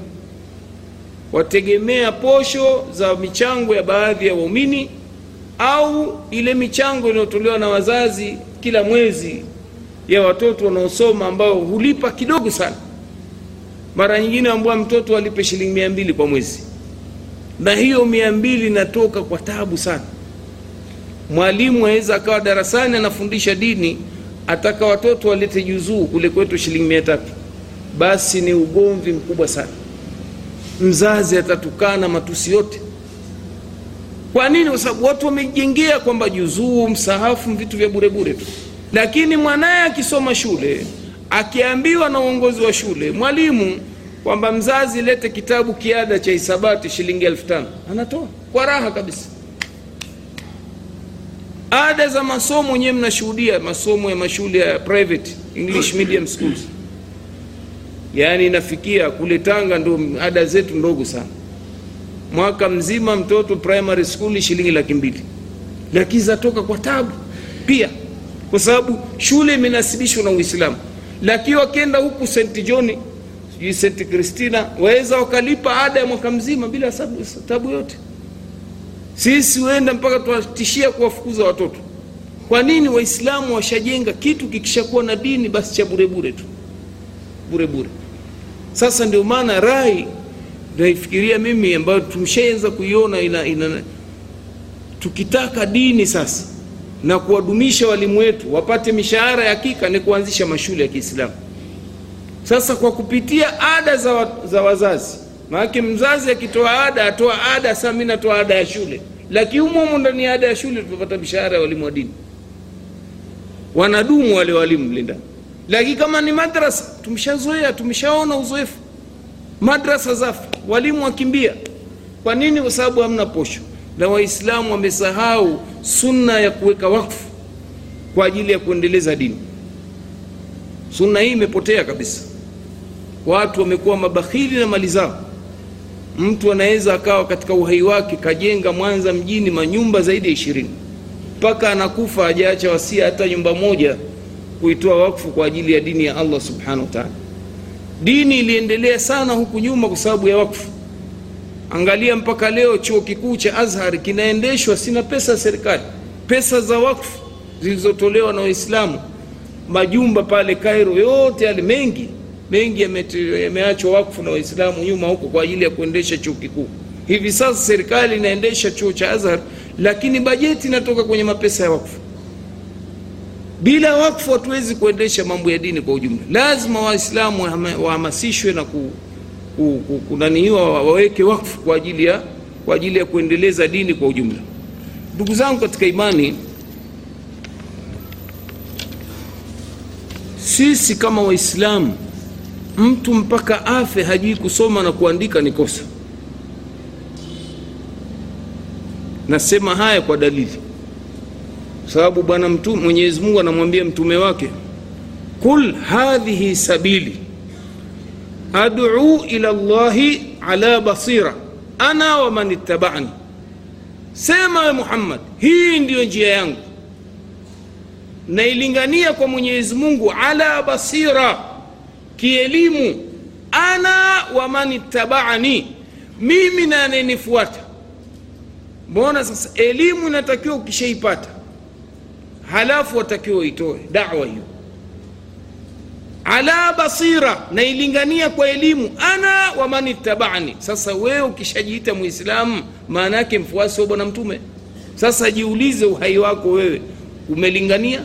Wategemea posho za michango ya baadhi ya waumini au ile michango inayotolewa na wazazi kila mwezi ya watoto wanaosoma ambao hulipa kidogo sana mara nyingine ambua mtoto alipe shilingi mia mbili kwa mwezi. Na hiyo mia mbili inatoka kwa tabu sana. Mwalimu aweza akawa darasani anafundisha dini ataka watoto walete juzuu kule kwetu shilingi mia tatu. Basi ni ugomvi mkubwa sana. Mzazi atatukana matusi yote. Kwa nini? Kwa sababu watu wamejengea kwamba juzuu msahafu vitu vya burebure tu. Lakini mwanaye akisoma shule akiambiwa na uongozi wa shule mwalimu kwamba mzazi lete kitabu kiada cha hisabati shilingi elfu tano. Anatoa. Kwa raha kabisa. Ada za masomo nyewe mnashuhudia masomo ya mashule ya private english medium schools. Yaani inafikia kule tanga ndo ada zetu ndogo sana. Mwaka mzima mtoto primary school shilingi laki mbili. Lakini zatoka kwa tabu. Pia kwa sababu shule imenasibishwa na uislamu lakini wakienda huku st john sijui st kristina waweza wakalipa ada ya mwaka mzima bila sababu yote. Sisi huenda mpaka tunatishia kuwafukuza watoto. Kwa nini waislamu washajenga kitu kikishakuwa na dini basi cha burebure tu? Burebure sasa ndio maana rai naifikiria mimi ambayo tumshaanza kuiona ina, ina, tukitaka dini sasa na kuwadumisha walimu wetu wapate mishahara ya hakika ni kuanzisha mashule ya kiislamu. Sasa kwa kupitia ada za, wa, za wazazi maanake mzazi akitoa ada atoa ada saa mi natoa ada ya shule. Lakini humo ndani ya ada ya shule tutapata mishahara ya walimu wa dini. Wanadumu wale walimu mlinda lakini kama ni madrasa tumeshazoea tumeshaona uzoefu. Madrasa zafu walimu wakimbia. Kwa nini? Kwa sababu hamna posho na waislamu wamesahau sunna ya kuweka wakfu kwa ajili ya kuendeleza dini. Sunna hii imepotea kabisa. Watu wamekuwa mabakhili na mali zao. Mtu anaweza akawa katika uhai wake kajenga mwanza mjini manyumba zaidi ya ishirini. Mpaka anakufa hajaacha wasia hata nyumba moja kuitoa wakfu kwa ajili ya dini ya allah subhanahu wa taala. Dini iliendelea sana huku nyuma kwa sababu ya wakfu angalia mpaka leo chuo kikuu cha azhar kinaendeshwa sina pesa ya serikali. Pesa za wakfu zilizotolewa na waislamu. Majumba pale kairo yote yale mengi mengi yameachwa wakfu na waislamu nyuma huko kwa ajili ya kuendesha chuo kikuu. Hivi sasa serikali inaendesha chuo cha azhar lakini bajeti inatoka kwenye mapesa ya wakfu. Bila wakfu hatuwezi kuendesha mambo ya dini kwa ujumla. Lazima waislamu wahamasishwe na ku, kunanihiwa waweke wakfu kwa ajili ya kwa ajili ya kuendeleza dini kwa ujumla. Ndugu zangu katika imani sisi kama waislamu mtu mpaka afe hajui kusoma na kuandika ni kosa. Nasema haya kwa dalili. Sababu bwana mtume mwenyezi mungu anamwambia mtume wake kul hadhihi sabili aduu ila llahi ala basira. Ana wa man ittabani sema we muhammad hii ndiyo njia yangu. Nailingania kwa mwenyezi mungu ala basira kielimu. Ana wa man ittabaani mimi na anayenifuata. Mbona sasa elimu inatakiwa ukishaipata halafu watakiwa itoe dawa hiyo ala basira nailingania kwa elimu. Ana wa man ittabani sasa wewe ukishajiita mwislamu maana yake mfuasi wa bwana mtume. Sasa jiulize uhai wako wewe. Umelingania?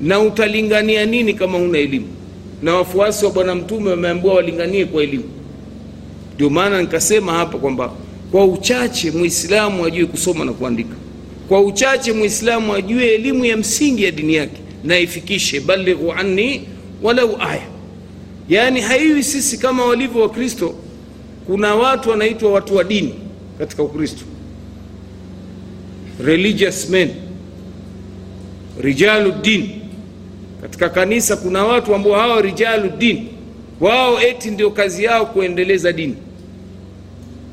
Na utalingania nini kama huna elimu? Na wafuasi wa bwana mtume wameambiwa walinganie kwa elimu. Ndio maana nikasema hapa kwamba kwa uchache mwislamu ajue kusoma na kuandika. Kwa uchache mwislamu ajue elimu ya msingi ya dini yake. Na ifikishe balighu anni walau aya. Yaani haiwi sisi kama walivyo wakristo. Kuna watu wanaitwa watu wa dini katika ukristo. Religious men. Rijalu katika kanisa kuna watu ambao hawa rijalu din wao eti ndio kazi yao kuendeleza dini.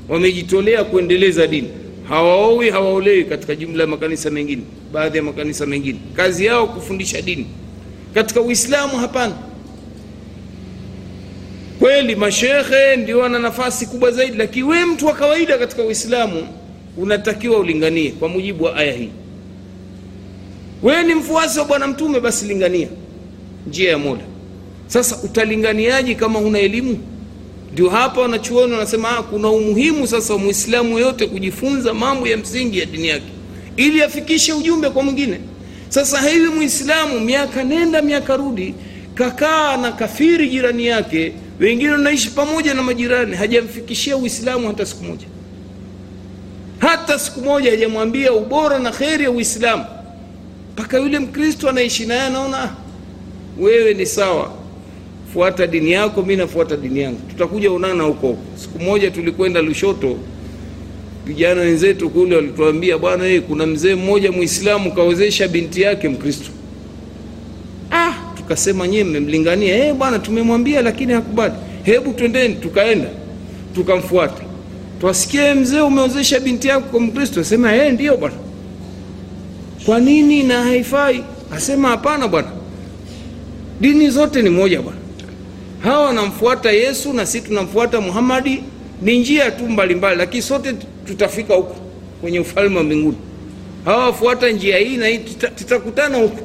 Wamejitolea kuendeleza dini. Hawaowi hawaolewi katika jumla ya makanisa mengine baadhi ya makanisa mengine. Kazi yao kufundisha dini katika uislamu hapana. Kweli mashekhe ndio wana nafasi kubwa zaidi lakini we mtu wa kawaida katika uislamu unatakiwa ulinganie kwa mujibu wa aya hii. Wewe ni mfuasi wa bwana mtume basi lingania. Njia ya mola. Sasa utalinganiaji kama huna elimu? Ndio hapa wanachuoni wanasema ah, kuna umuhimu sasa wa mwislamu yote kujifunza mambo ya msingi ya dini yake ili afikishe ujumbe kwa mwingine sasa hivi mwislamu miaka nenda miaka rudi kakaa na kafiri jirani yake wengine wanaishi pamoja na majirani hajamfikishia uislamu hata siku moja. Hata siku moja hajamwambia ubora na kheri ya uislamu. Mpaka yule mkristo anaishi naye anaona ah, wewe ni sawa. Fuata dini yako mi nafuata dini yangu. Tutakuja unana huko huko. Siku moja tulikwenda lushoto vijana wenzetu kule walituambia bwana hey, kuna mzee mmoja mwislamu kawezesha binti yake mkristo. Ah, tukasema nyie mmemlingania. Hey, bwana tumemwambia lakini hakubali. Hebu twendeni tukaenda tukamfuata. Twasikia mzee umewezesha binti yako kwa mkristo. Asema e ndio bwana. Kwa nini na haifai? Asema hapana bwana. Dini zote ni moja bwana. Hawa wanamfuata yesu na sisi tunamfuata muhamadi ni njia tu mbalimbali lakini sote tutafika huko kwenye ufalme wa mbinguni. Hawa wafuata njia hii na hii tutakutana huko.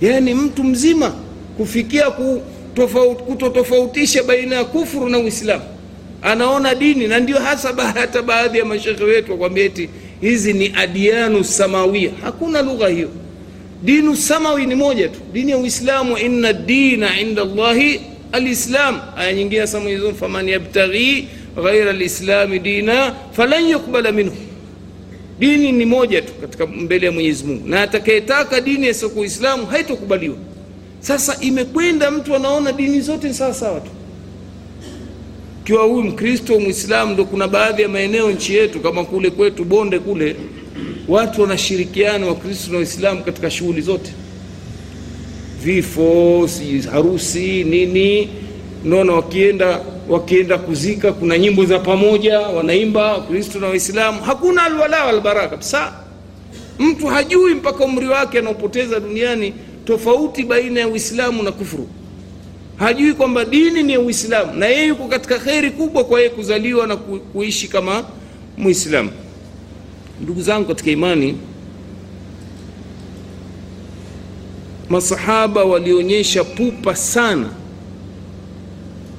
Yaani mtu mzima kufikia kutotofautisha baina ya kufuru na uislamu. Anaona dini na ndio hasa hata baadhi ya mashekhe wetu wakwambia eti hizi ni adianu samawia. Hakuna lugha hiyo. Dinu samawi ni moja tu. Dini ya uislamu inna dina inda llahi alislam. Aya nyingine sa mwenyezi faman yabtaghi ghaira lislami dina falan yukbala minhu. Dini ni moja tu katika mbele ya mwenyezi mungu. Na atakayetaka dini yasioku uislamu haitokubaliwa. Sasa imekwenda mtu anaona dini zote ni sawasawa tu. Kiwa huyu mkristo mwislamu ndo kuna baadhi ya maeneo nchi yetu kama kule kwetu bonde kule watu wanashirikiana wakristo na waislamu katika shughuli zote vifo si harusi nini. Naona wakienda wakienda kuzika kuna nyimbo za pamoja wanaimba wakristo na waislamu. Hakuna alwala walbara kabisa. Mtu hajui mpaka umri wake anaopoteza duniani tofauti baina ya uislamu na kufuru. Hajui kwamba dini ni ya uislamu na yeye yuko katika kheri kubwa kwa yeye kuzaliwa na kuishi kama muislamu. Ndugu zangu katika imani masahaba walionyesha pupa sana.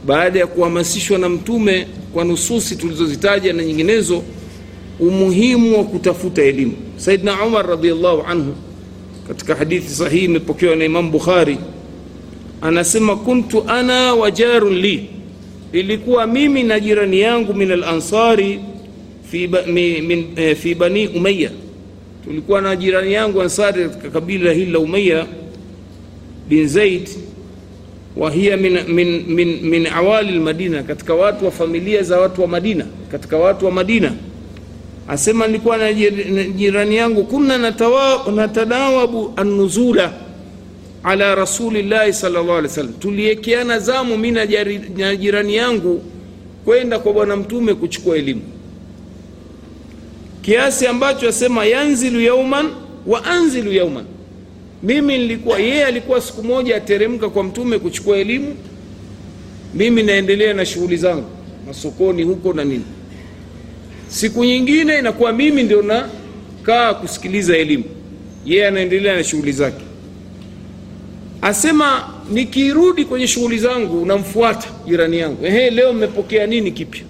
Baada ya kuhamasishwa na mtume kwa nususi tulizozitaja na nyinginezo umuhimu wa kutafuta elimu. Saidna umar radiallahu anhu katika hadithi sahihi imepokewa na imam bukhari anasema kuntu ana wa jarun li. Ilikuwa mimi na jirani yangu min alansari fi, ba, mi, min, eh, fi bani umaya tulikuwa na jirani yangu ansari katika kabila hili la umaya bin zaid wa hiya min, min, min, min awali lmadina katika watu wa familia za watu wa madina katika watu wa madina. Asema nilikuwa na jirani yangu kunna natadawabu annuzula ala rasulillahi salllah alih wasallam. Tuliekeana zamu mi na jirani yangu kwenda kwa bwana mtume kuchukua elimu. Kiasi ambacho asema yanzilu yauman wa anzilu yauman mimi nilikuwa yeye alikuwa siku moja ateremka kwa mtume kuchukua elimu. Mimi naendelea na shughuli zangu masokoni huko na nini. Siku nyingine inakuwa mimi ndio nakaa kusikiliza elimu. Yeye anaendelea na shughuli zake. Asema nikirudi kwenye shughuli zangu namfuata jirani yangu. Ehe leo mmepokea nini kipya?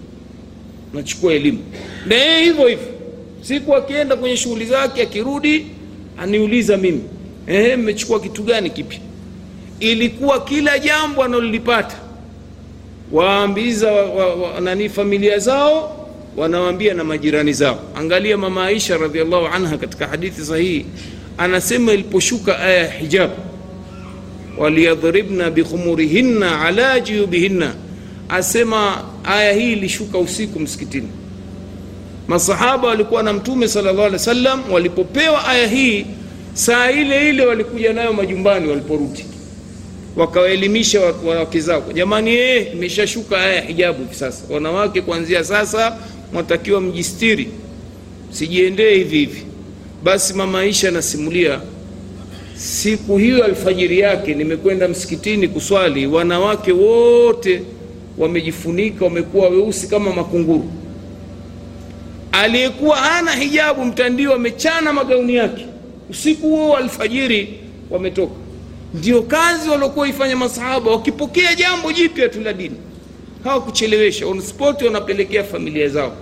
Nachukua elimu. Na yeye hivyo hivyo. Siku akienda kwenye shughuli zake akirudi aniuliza mimi ehe mmechukua kitu gani kipya? Ilikuwa kila jambo analolipata waambiza wa, wa, wa, nani familia zao wanawaambia na majirani zao. Angalia mama aisha radiallahu anha katika hadithi sahihi. Anasema iliposhuka aya ya hijab, waliyadhribna bikhumurihinna ala juyubihinna asema aya hii ilishuka usiku msikitini. Masahaba walikuwa na mtume sal llah alih wa sallam walipopewa aya hii saa ile ile walikuja nayo majumbani waliporudi. Wakawaelimisha wake zao jamani ee imeshashuka aya hijabu hivi sasa. Wanawake kuanzia sasa mwatakiwa mjistiri. Sijiendee hivi hivi. Basi mama aisha anasimulia siku hiyo alfajiri yake nimekwenda msikitini kuswali. Wanawake wote wamejifunika wamekuwa weusi kama makunguru. Aliyekuwa hana hijabu mtandio amechana magauni yake usiku huo alfajiri wametoka. Ndio kazi waliokuwa ifanya masahaba wakipokea jambo jipya tu la dini. Hawakuchelewesha on wanapelekea familia zao.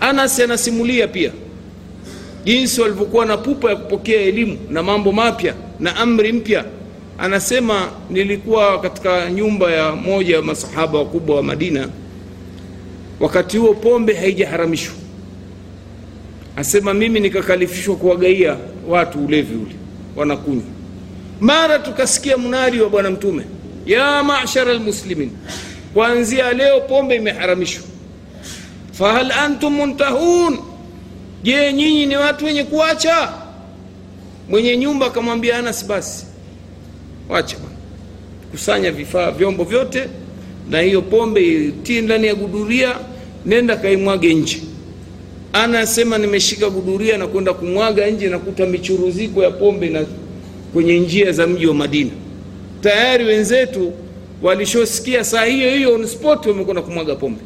Anas anasimulia pia jinsi walivyokuwa na pupa ya kupokea elimu na mambo mapya na amri mpya. Anasema nilikuwa katika nyumba ya moja ya masahaba wakubwa wa madina. Wakati huo pombe haijaharamishwa asema mimi nikakalifishwa kuwagaia watu ulevi ule wanakunywa. Mara tukasikia mnadi wa bwana mtume ya mashara lmuslimin kuanzia leo pombe imeharamishwa. Fahal antum muntahun je nyinyi ni watu wenye kuacha? Mwenye nyumba akamwambia anas basi wacha bwana kusanya vifaa vyombo vyote na hiyo pombe itie ndani ya guduria nenda kaimwage nje anasema nimeshika guduria na kwenda kumwaga nje nakuta michuruziko ya pombe na kwenye njia za mji wa madina. Tayari wenzetu walishosikia saa hiyo hiyo on spot wamekwenda kumwaga pombe.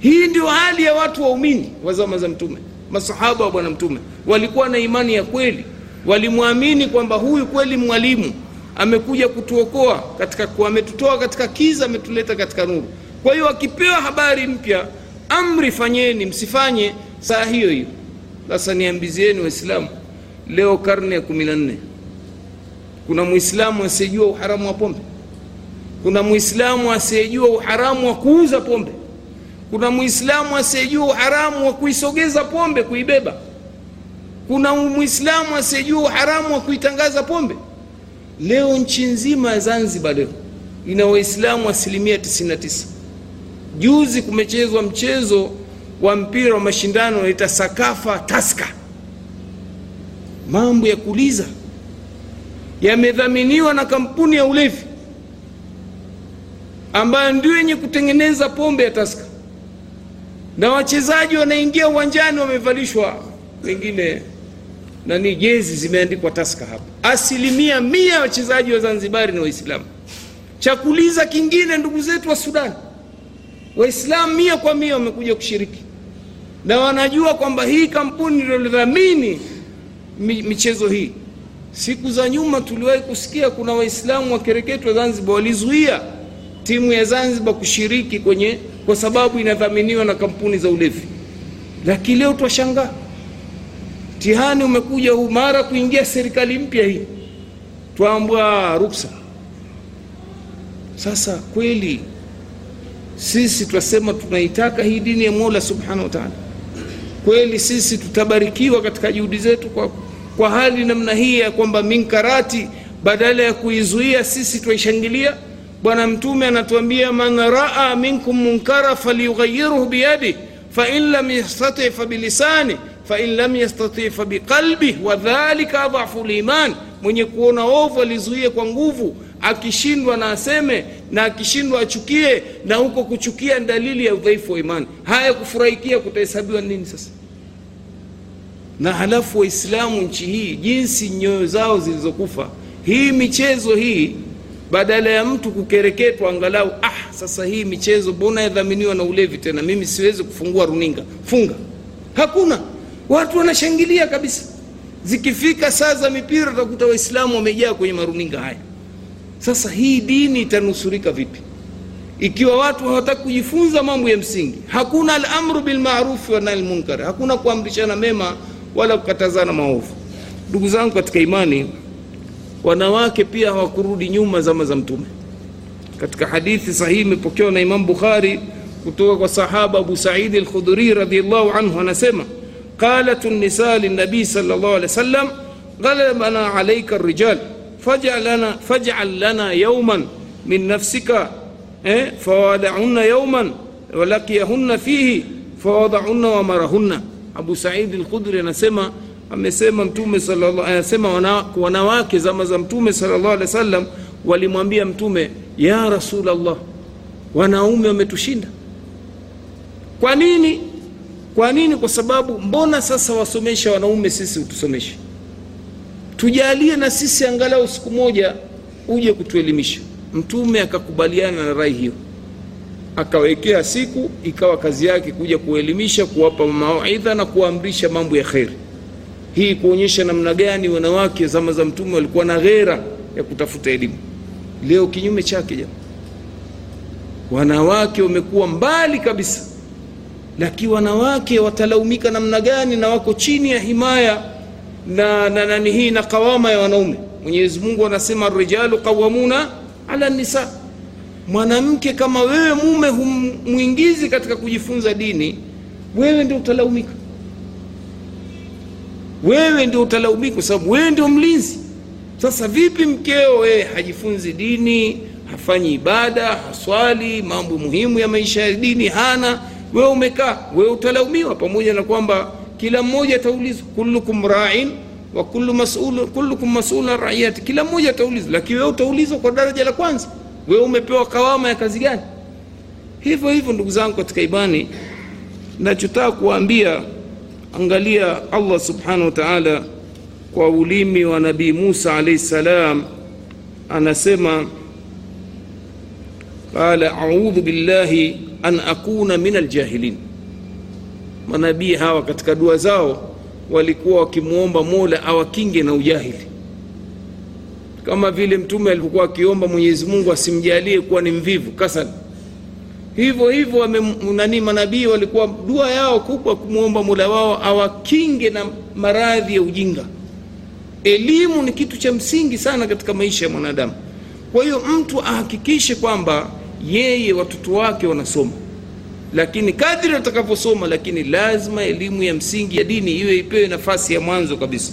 Hii ndio hali ya watu waumini wa zama za mtume masahaba wa bwana mtume. Walikuwa na imani ya kweli. Walimwamini kwamba huyu kweli mwalimu. Amekuja kutuokoa katika ametutoa katika kiza ametuleta katika nuru. Kwa hiyo akipewa habari mpya amri fanyeni msifanye saa hiyo hiyo. Sasa niambizieni waislamu leo karne ya kumi na nne. Kuna mwislamu asiyejua uharamu wa pombe? Kuna mwislamu asiyejua uharamu wa kuuza pombe? Kuna mwislamu asiyejua uharamu wa kuisogeza pombe kuibeba? Kuna mwislamu asiyejua uharamu wa kuitangaza pombe? Leo nchi nzima ya zanzibar leo ina waislamu asilimia 99 juzi kumechezwa mchezo wa mpira wa mashindano unaita sakafa taska mambo ya kuliza yamedhaminiwa na kampuni ya ulevi ambayo ndio yenye kutengeneza pombe ya taska na wachezaji wanaingia uwanjani wamevalishwa wengine nani jezi zimeandikwa taska hapa asilimia mia ya wachezaji wa zanzibari ni waislamu. Chakuliza kingine ndugu zetu wa sudani waislamu mia kwa mia wamekuja kushiriki na wanajua kwamba hii kampuni iliyodhamini michezo hii. Siku za nyuma tuliwahi kusikia kuna waislamu wakereketwa zanzibar walizuia timu ya zanzibar kushiriki kwenye kwa sababu inadhaminiwa na kampuni za ulevi. Lakini leo twashangaa. Mtihani umekuja huu mara kuingia serikali mpya hii. Twambwa ruksa. Sasa kweli sisi twasema tunaitaka hii dini ya mola subhanahu wa taala kweli sisi tutabarikiwa katika juhudi zetu kwa, kwa hali namna hii ya kwamba minkarati badala ya kuizuia sisi twaishangilia bwana mtume anatuambia man raa minkum munkara falyughayiruhu biyadih fain lam yastati fabilisani fain lam yastati fabiqalbih wadhalika adhafu liman. Mwenye kuona ovu alizuie kwa nguvu akishindwa na aseme na akishindwa achukie na huko kuchukia ni dalili ya udhaifu wa imani. Haya kufurahikia kutahesabiwa nini sasa? Na halafu waislamu nchi hii jinsi nyoyo zao zilizokufa. Hii michezo hii badala ya mtu kukereketwa angalau ah sasa hii michezo mbona yadhaminiwa na ulevi tena? Mimi siwezi kufungua runinga. Funga. Hakuna. Watu wanashangilia kabisa. Zikifika saa za mipira utakuta waislamu wamejaa kwenye maruninga haya sasa hii dini itanusurika vipi? Ikiwa watu hawataki kujifunza mambo ya msingi hakuna alamru bilmarufi wa hakuna kuamrishana mema wala kukatazana maovu. Ndugu zangu katika imani wanawake pia hawakurudi nyuma zama za mtume. Katika hadithi sahihi imepokewa na imam bukhari kutoka kwa sahaba abu saidi alkhudhuri radiallahu anhu anasema qalat nisa linabii sal llah alih wasallam ghalabana alaika rijal faj'al lana, faj'al yawman min nafsika eh, fawada'unna yawman walakiyahunna fihi fawada'unna wamarahunna abu saidi alkhudri anasema amesema mtume anasema wanawake, zama za mtume sallallahu alaihi wasallam walimwambia mtume ya rasulallah wanaume wametushinda. Kwa nini? Kwa nini? Kwa sababu mbona sasa wasomesha wanaume sisi utusomeshe tujalie na sisi angalau siku moja uje kutuelimisha. Mtume akakubaliana na rai hiyo. Akawekea siku ikawa kazi yake kuja kuelimisha kuwapa mawaidha na kuwaamrisha mambo ya kheri. Hii kuonyesha namna gani wanawake zama za mtume walikuwa na ghera ya kutafuta elimu. Leo kinyume chake jama wanawake wamekuwa mbali kabisa. Lakini wanawake watalaumika namna gani na wako chini ya himaya na na nani hii na kawama ya wanaume. Mwenyezi mungu anasema rijalu qawamuna ala nisa. Mwanamke kama wewe mume humwingizi katika kujifunza dini wewe ndio utalaumika. Wewe ndio utalaumika kwa sababu wewe ndio mlinzi. Sasa vipi mkeo wewe hajifunzi dini hafanyi ibada haswali mambo muhimu ya maisha ya dini hana? Wewe umekaa wewe utalaumiwa pamoja na kwamba kila mmoja ataulizwa kullukum ra'in wa kullu kullukum mas'ulun ra'iyati. Kila mmoja ataulizwa lakini wewe utaulizwa kwa daraja la kwanza. Wewe umepewa kawama ya kazi gani? Hivyo hivyo ndugu zangu katika imani nachotaka kuwaambia angalia allah subhanahu wa taala kwa ulimi wa nabii musa alaihi salam anasema qala audhu billahi an akuna min aljahilin manabii hawa katika dua zao walikuwa wakimwomba mola awakinge na ujahili. Kama vile mtume alipokuwa akiomba mwenyezi mungu asimjalie kuwa ni mvivu kasal hivyo hivyo nani manabii walikuwa dua yao kubwa kumwomba mola wao awakinge na maradhi ya ujinga. Elimu ni kitu cha msingi sana katika maisha ya mwanadamu. Kwa hiyo mtu ahakikishe kwamba yeye watoto wake wanasoma lakini kadri utakavyosoma, lakini lazima elimu ya msingi ya dini iwe ipewe nafasi ya mwanzo kabisa.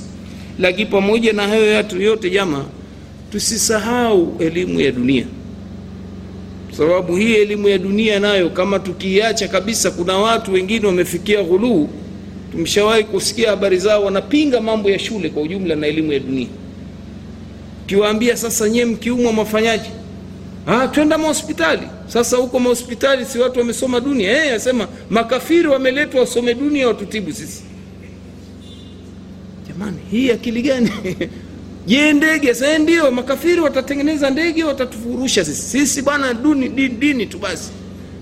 Lakini pamoja na hayo yatu yote jama tusisahau elimu ya dunia. Sababu hii elimu ya dunia nayo kama tukiiacha kabisa kuna watu wengine wamefikia ghuluu. Tumeshawahi kusikia habari zao wanapinga mambo ya shule kwa ujumla na elimu ya dunia. Kiwaambia sasa nyie mkiumwa mafanyaji ah, twenda mahospitali. Sasa huko mahospitali si watu wamesoma dunia? Hey, asema makafiri wameletwa wasome dunia watutibu sisi. Jamani hii akili gani? Je ndege? Sa ndio makafiri watatengeneza ndege watatufurusha sisi. Sisi bwana dini, dini tu basi.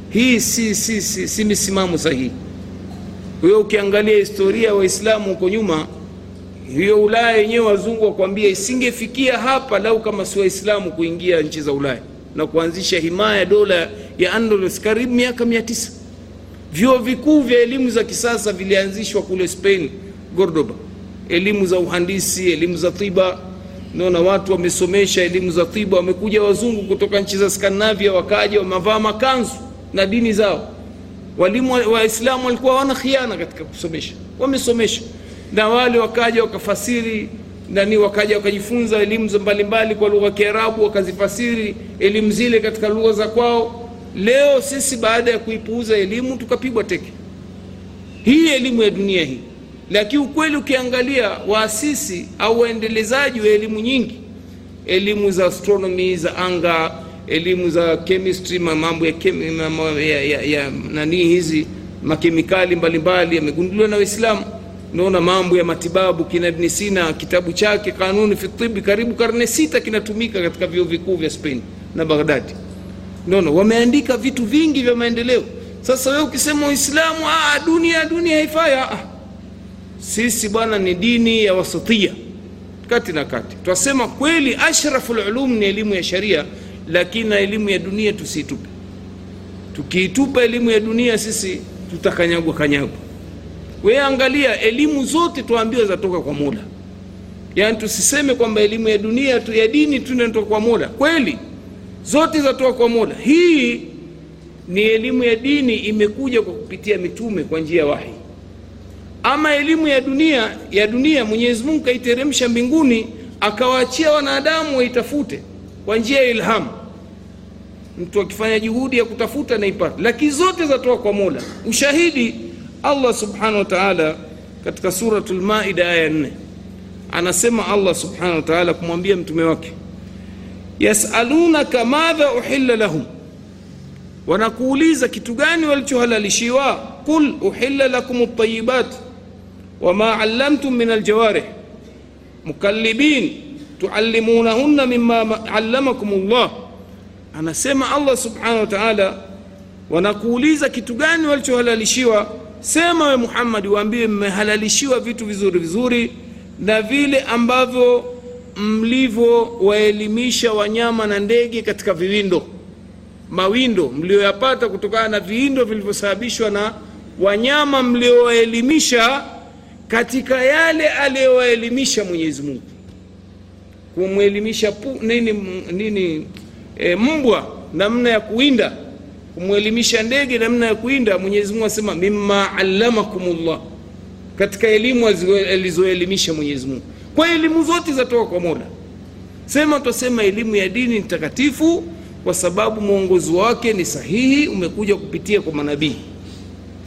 Hii si, si, si, si misimamo sahihi. Hiyo ukiangalia historia ya waislamu huko nyuma hiyo ulaya yenyewe wazungu wakwambia isingefikia hapa lau kama si waislamu kuingia nchi za ulaya na kuanzisha himaya dola ya andalus karibu miaka mia tisa. Vyuo vikuu vya elimu za kisasa vilianzishwa kule spain gordoba elimu za uhandisi elimu za tiba. Naona watu wamesomesha elimu za tiba wamekuja wazungu kutoka nchi za skandinavia wakaja wamevaa makanzu na dini zao. Walimu waislamu wa walikuwa wana khiana katika kusomesha. Wamesomesha. Na wale wakaja wakafasiri nani wakaja wakajifunza elimu mbalimbali kwa lugha ya kiarabu wakazifasiri elimu zile katika lugha za kwao. Leo sisi baada ya kuipuuza elimu tukapigwa teke. Hii elimu ya dunia hii. Lakini ukweli ukiangalia waasisi au waendelezaji wa elimu nyingi elimu za astronomy za anga elimu za chemistry mambo ya, ya, ya, ya nanii hizi makemikali mbalimbali yamegunduliwa na waislamu naona mambo ya matibabu kina ibni sina kitabu chake kanuni fi tibi karibu karne sita kinatumika katika vyuo vikuu vya spain na baghdadi naona wameandika vitu vingi vya maendeleo. Sasa wewe ukisema uislamu ah, dunia dunia haifai ah. sisi bwana ni dini ya wasatia kati na kati. Twasema kweli ashrafu lulum ni elimu ya sharia lakini na elimu ya dunia tusiitupe tukiitupa elimu ya dunia sisi tutakanyagwa kanyagwa wewe angalia elimu zote tuambiwa zatoka kwa mola. Yaani tusiseme kwamba elimu ya dunia tu ya dini tu inatoka kwa mola. Kweli zote zatoka kwa mola. Hii ni elimu ya dini imekuja kwa kupitia mitume kwa njia ya wahi. Ama elimu ya dunia ya dunia mwenyezi mungu kaiteremsha mbinguni akawaachia wanadamu waitafute kwa njia ya ilhamu. Mtu akifanya juhudi ya kutafuta naipata lakini zote zatoka kwa mola. Ushahidi allah subhanahu wa taala katika suratul Maida aya nne. Anasema allah subhanahu wa taala kumwambia mtume wake yasalunaka madha uhilla lahum. Wanakuuliza kitu gani walichohalalishiwa? Qul uhilla lakum ltayibat wama allamtum min aljawarih. Mukallibin tuallimunahunna mimma allamakum Allah. anasema allah subhanahu wa taala wanakuuliza kitu gani walichohalalishiwa sema we muhammadi waambie mmehalalishiwa vitu vizuri vizuri na vile ambavyo mlivyowaelimisha wanyama na ndege katika viwindo mawindo mlioyapata kutokana na viindo vilivyosababishwa na wanyama mliowaelimisha katika yale aliyowaelimisha mwenyezi mungu. Kumwelimisha nini, nini e, mbwa namna ya kuwinda kumwelimisha ndege namna ya kuinda mwenyezi mungu asema mima allamakumullah. Katika elimu alizoelimisha mwenyezi mungu. Kwa elimu zote zatoka kwa mola. Sema twasema elimu ya dini ni takatifu kwa sababu mwongozo wake ni sahihi umekuja kupitia kwa manabii.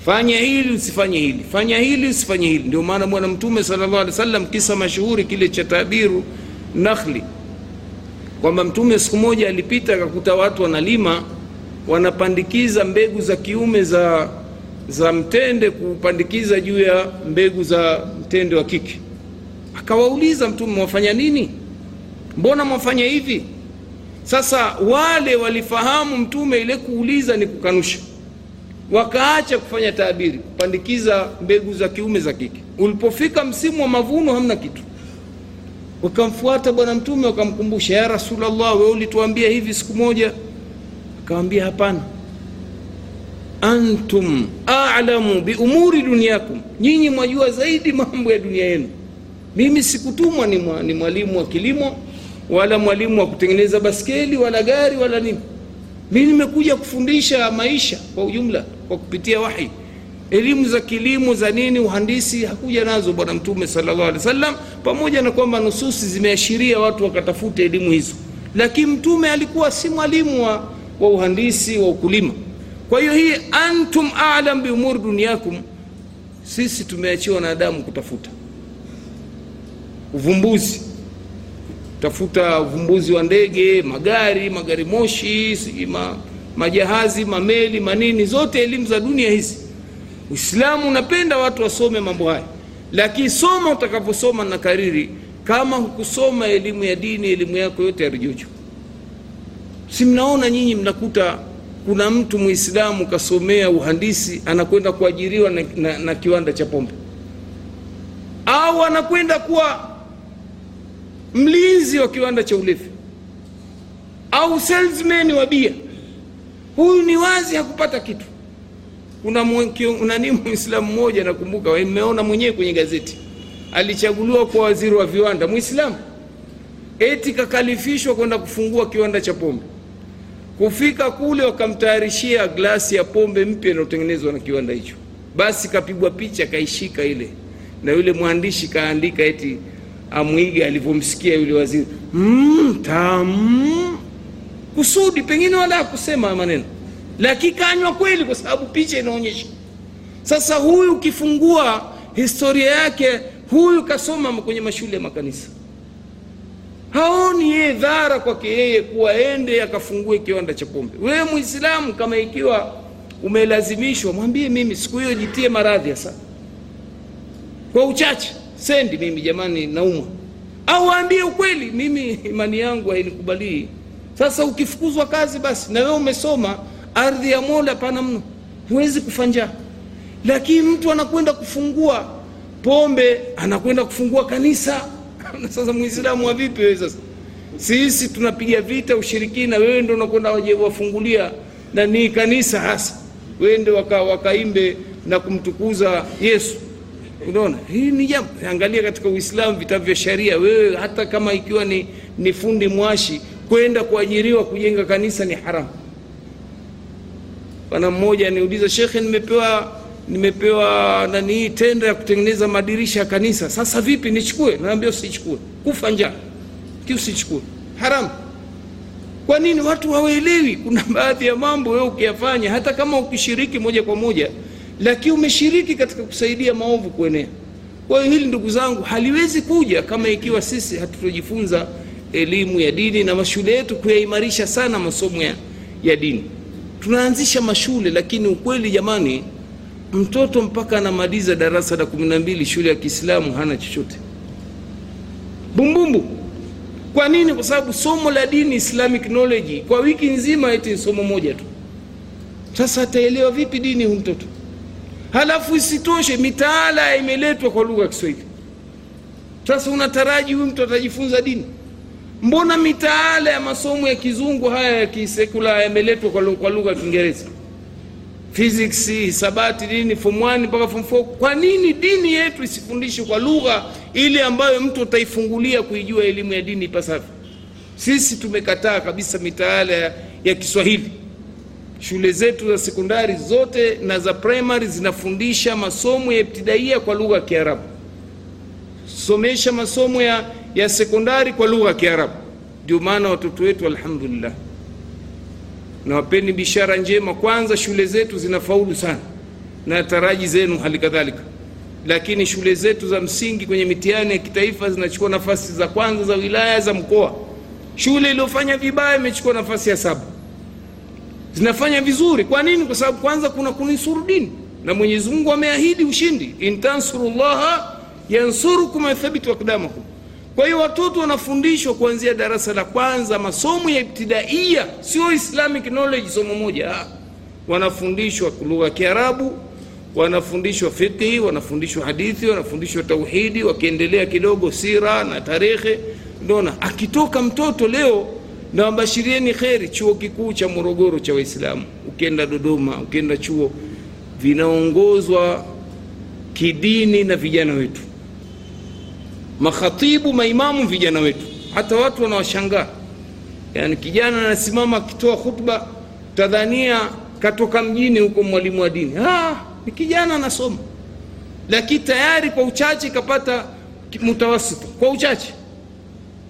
Fanya hili usifanye hili. Fanya hili usifanye hili. Ndio maana bwana mtume sala llah alih wasallam kisa mashuhuri kile cha tabiru nakhli. Kwamba mtume siku moja alipita akakuta watu wanalima wanapandikiza mbegu za kiume za za mtende kupandikiza juu ya mbegu za mtende wa kike. Akawauliza mtume mwafanya nini? Mbona mwafanya hivi? Sasa wale walifahamu mtume ile kuuliza ni kukanusha. Wakaacha kufanya taabiri kupandikiza mbegu za kiume za kike. Ulipofika msimu wa mavuno hamna kitu. Wakamfuata bwana mtume wakamkumbusha ya Rasulullah, wewe ulituambia hivi siku moja akawambia hapana. Antum alamu biumuri duniakum nyinyi mwajua zaidi mambo ya dunia yenu. Mimi sikutumwa ni, ni mwalimu wa kilimo wala mwalimu wa kutengeneza baskeli wala gari wala nini. Mi nimekuja kufundisha maisha kwa ujumla kwa kupitia wahi. Elimu za kilimo za nini uhandisi hakuja nazo bwana mtume salllah alih wasallam pamoja na kwamba nususi zimeashiria watu wakatafute elimu hizo. Lakini mtume alikuwa si mwalimu wa, wa uhandisi wa ukulima. Kwa hiyo hii antum alam biumuri duniakum sisi tumeachiwa wanadamu kutafuta. Uvumbuzi. Tafuta uvumbuzi wa ndege magari magari moshi ma, majahazi mameli manini zote elimu za dunia hizi. Uislamu unapenda watu wasome mambo haya. Lakini soma utakaposoma na kariri. Kama hukusoma elimu ya dini elimu yako yote yarijuju si mnaona nyinyi mnakuta kuna mtu mwislamu kasomea uhandisi anakwenda kuajiriwa na, na, na kiwanda cha pombe? Au anakwenda kuwa mlinzi wa kiwanda cha ulevi? Au salesman wa bia? Huyu ni wazi hakupata kitu. Kuna nani mwislamu mmoja nakumbuka mmeona mwenyewe kwenye gazeti. Alichaguliwa kwa waziri wa viwanda mwislamu eti kakalifishwa kwenda kufungua kiwanda cha pombe kufika kule wakamtayarishia glasi ya pombe mpya inayotengenezwa na kiwanda hicho. Basi kapigwa picha kaishika ile. Na yule mwandishi kaandika eti amwiga alivyomsikia yule waziri. Mm, kusudi pengine wala kusema maneno lakini kanywa kweli kwa sababu picha inaonyesha. Sasa huyu ukifungua historia yake huyu kasoma kwenye mashule ya makanisa haoni yeye dhara kwake yeye kuwa ende akafungue kiwanda cha pombe. Wewe mwislamu kama ikiwa umelazimishwa mwambie mimi siku hiyo jitie maradhi hasa. Kwa uchache sendi mimi jamani naumwa. Au waambie ukweli mimi imani yangu hainikubalii sasa ukifukuzwa kazi basi na wewe umesoma ardhi ya mola pana mno. Huwezi kufanja. lakini mtu anakwenda kufungua pombe anakwenda kufungua kanisa sasa mwislamu wa vipi wewe sasa? Sisi tunapiga vita ushirikina wewe ndo unakwenda wafungulia nani kanisa hasa. Wewe ndo waka, wakaimbe na kumtukuza yesu. Unaona? Hii ni jambo. Angalia katika uislamu vitabu vya sharia wewe hata kama ikiwa ni, ni fundi mwashi kwenda kuajiriwa kujenga kanisa ni haramu. Bwana mmoja niuliza shekhe nimepewa nimepewa nani tenda ya kutengeneza madirisha ya kanisa. Sasa vipi nichukue? Naambia usichukue. Kufa njaa. Usichukue. Haramu. Kwa nini? Watu hawaelewi. Kuna baadhi ya mambo wewe ukiyafanya hata kama ukishiriki moja kwa moja lakini umeshiriki katika kusaidia maovu kuenea. Kwa hiyo hili ndugu zangu haliwezi kuja kama ikiwa sisi hatutojifunza elimu ya dini na mashule yetu kuyaimarisha sana masomo ya, ya dini. Tunaanzisha mashule lakini ukweli jamani mtoto mpaka anamaliza darasa la kumi na mbili shule ya kiislamu hana chochote. Bumbumbu. Kwa nini? Kwa sababu somo la dini islamic knowledge kwa wiki nzima eti somo moja tu. Sasa ataelewa vipi dini hu mtoto? Halafu isitoshe mitaala imeletwa kwa lugha ya kiswahili. Sasa unataraji huyu mtu atajifunza dini? Mbona mitaala ya masomo ya kizungu haya ya kisekula yameletwa kwa lugha ya kiingereza physics hisabati nini form 1 mpaka form 4 kwa nini dini yetu isifundishwe kwa lugha ile ambayo mtu utaifungulia kuijua elimu ya dini ipasavyo? Sisi tumekataa kabisa mitaala ya, ya kiswahili. Shule zetu za sekondari zote na za primary zinafundisha masomo ya ibtidaia kwa lugha ya kiarabu. Somesha masomo ya, ya sekondari kwa lugha ya kiarabu. Ndio maana watoto wetu alhamdulillah nawapeni bishara njema. Kwanza shule zetu zinafaulu sana na taraji zenu hali kadhalika lakini shule zetu za msingi kwenye mitihani ya kitaifa zinachukua nafasi za kwanza za wilaya za mkoa. Shule iliyofanya vibaya imechukua nafasi ya saba. Zinafanya vizuri. Kwa nini? Kwa sababu kwanza kuna kunisuru dini. Na mwenyezi mungu ameahidi ushindi. Intansurullaha yansurukum athabitu akdamakum kwa hiyo watoto wanafundishwa kuanzia darasa la kwanza masomo ya ibtidaia sio islamic knowledge somo moja. Wanafundishwa lugha ya kiarabu wanafundishwa fiqhi wanafundishwa hadithi wanafundishwa tauhidi wakiendelea kidogo sira na tarehe. Ndona akitoka mtoto leo na wabashirieni kheri chuo kikuu cha morogoro cha waislamu. Ukienda dodoma ukienda chuo vinaongozwa kidini na vijana wetu makhatibu maimamu vijana wetu. Hata watu wanawashangaa. Yani kijana anasimama akitoa khutba tadhania katoka mjini huko mwalimu wa dini. Ah, ni kijana anasoma. Lakini tayari kwa uchache kapata mutawasita. Kwa uchache.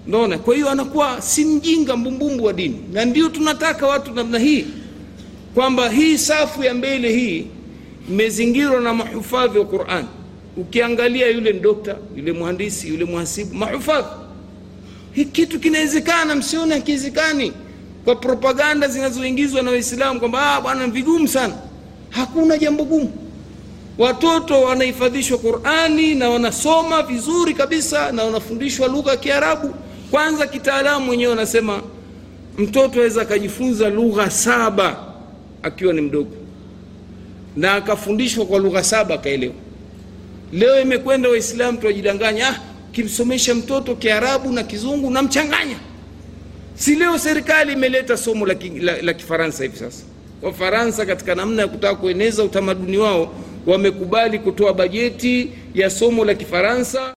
Naona kwa hiyo anakuwa si mjinga mbumbumbu wa dini. Na ndio tunataka watu namna hii kwamba hii safu ya mbele hii imezingirwa na mahufadhi wa quran ukiangalia yule dokta yule mhandisi yule mhasibu mahufadhi hii kitu kinawezekana msione hakiwezekani. Kwa propaganda zinazoingizwa na waislamu kwamba ah, bwana vigumu sana. Hakuna jambo gumu. Watoto wanahifadhishwa qurani na wanasoma vizuri kabisa na wanafundishwa lugha ya kiarabu. Kwanza kitaalamu wenyewe wanasema mtoto aweza akajifunza lugha saba akiwa ni mdogo. Na akafundishwa kwa lugha saba akaelewa leo imekwenda waislamu tuwajidanganya ah, kimsomesha mtoto kiarabu na kizungu namchanganya. Si leo serikali imeleta somo la, la, la kifaransa hivi sasa. Wafaransa katika namna ya kutaka kueneza utamaduni wao wamekubali kutoa bajeti ya somo la kifaransa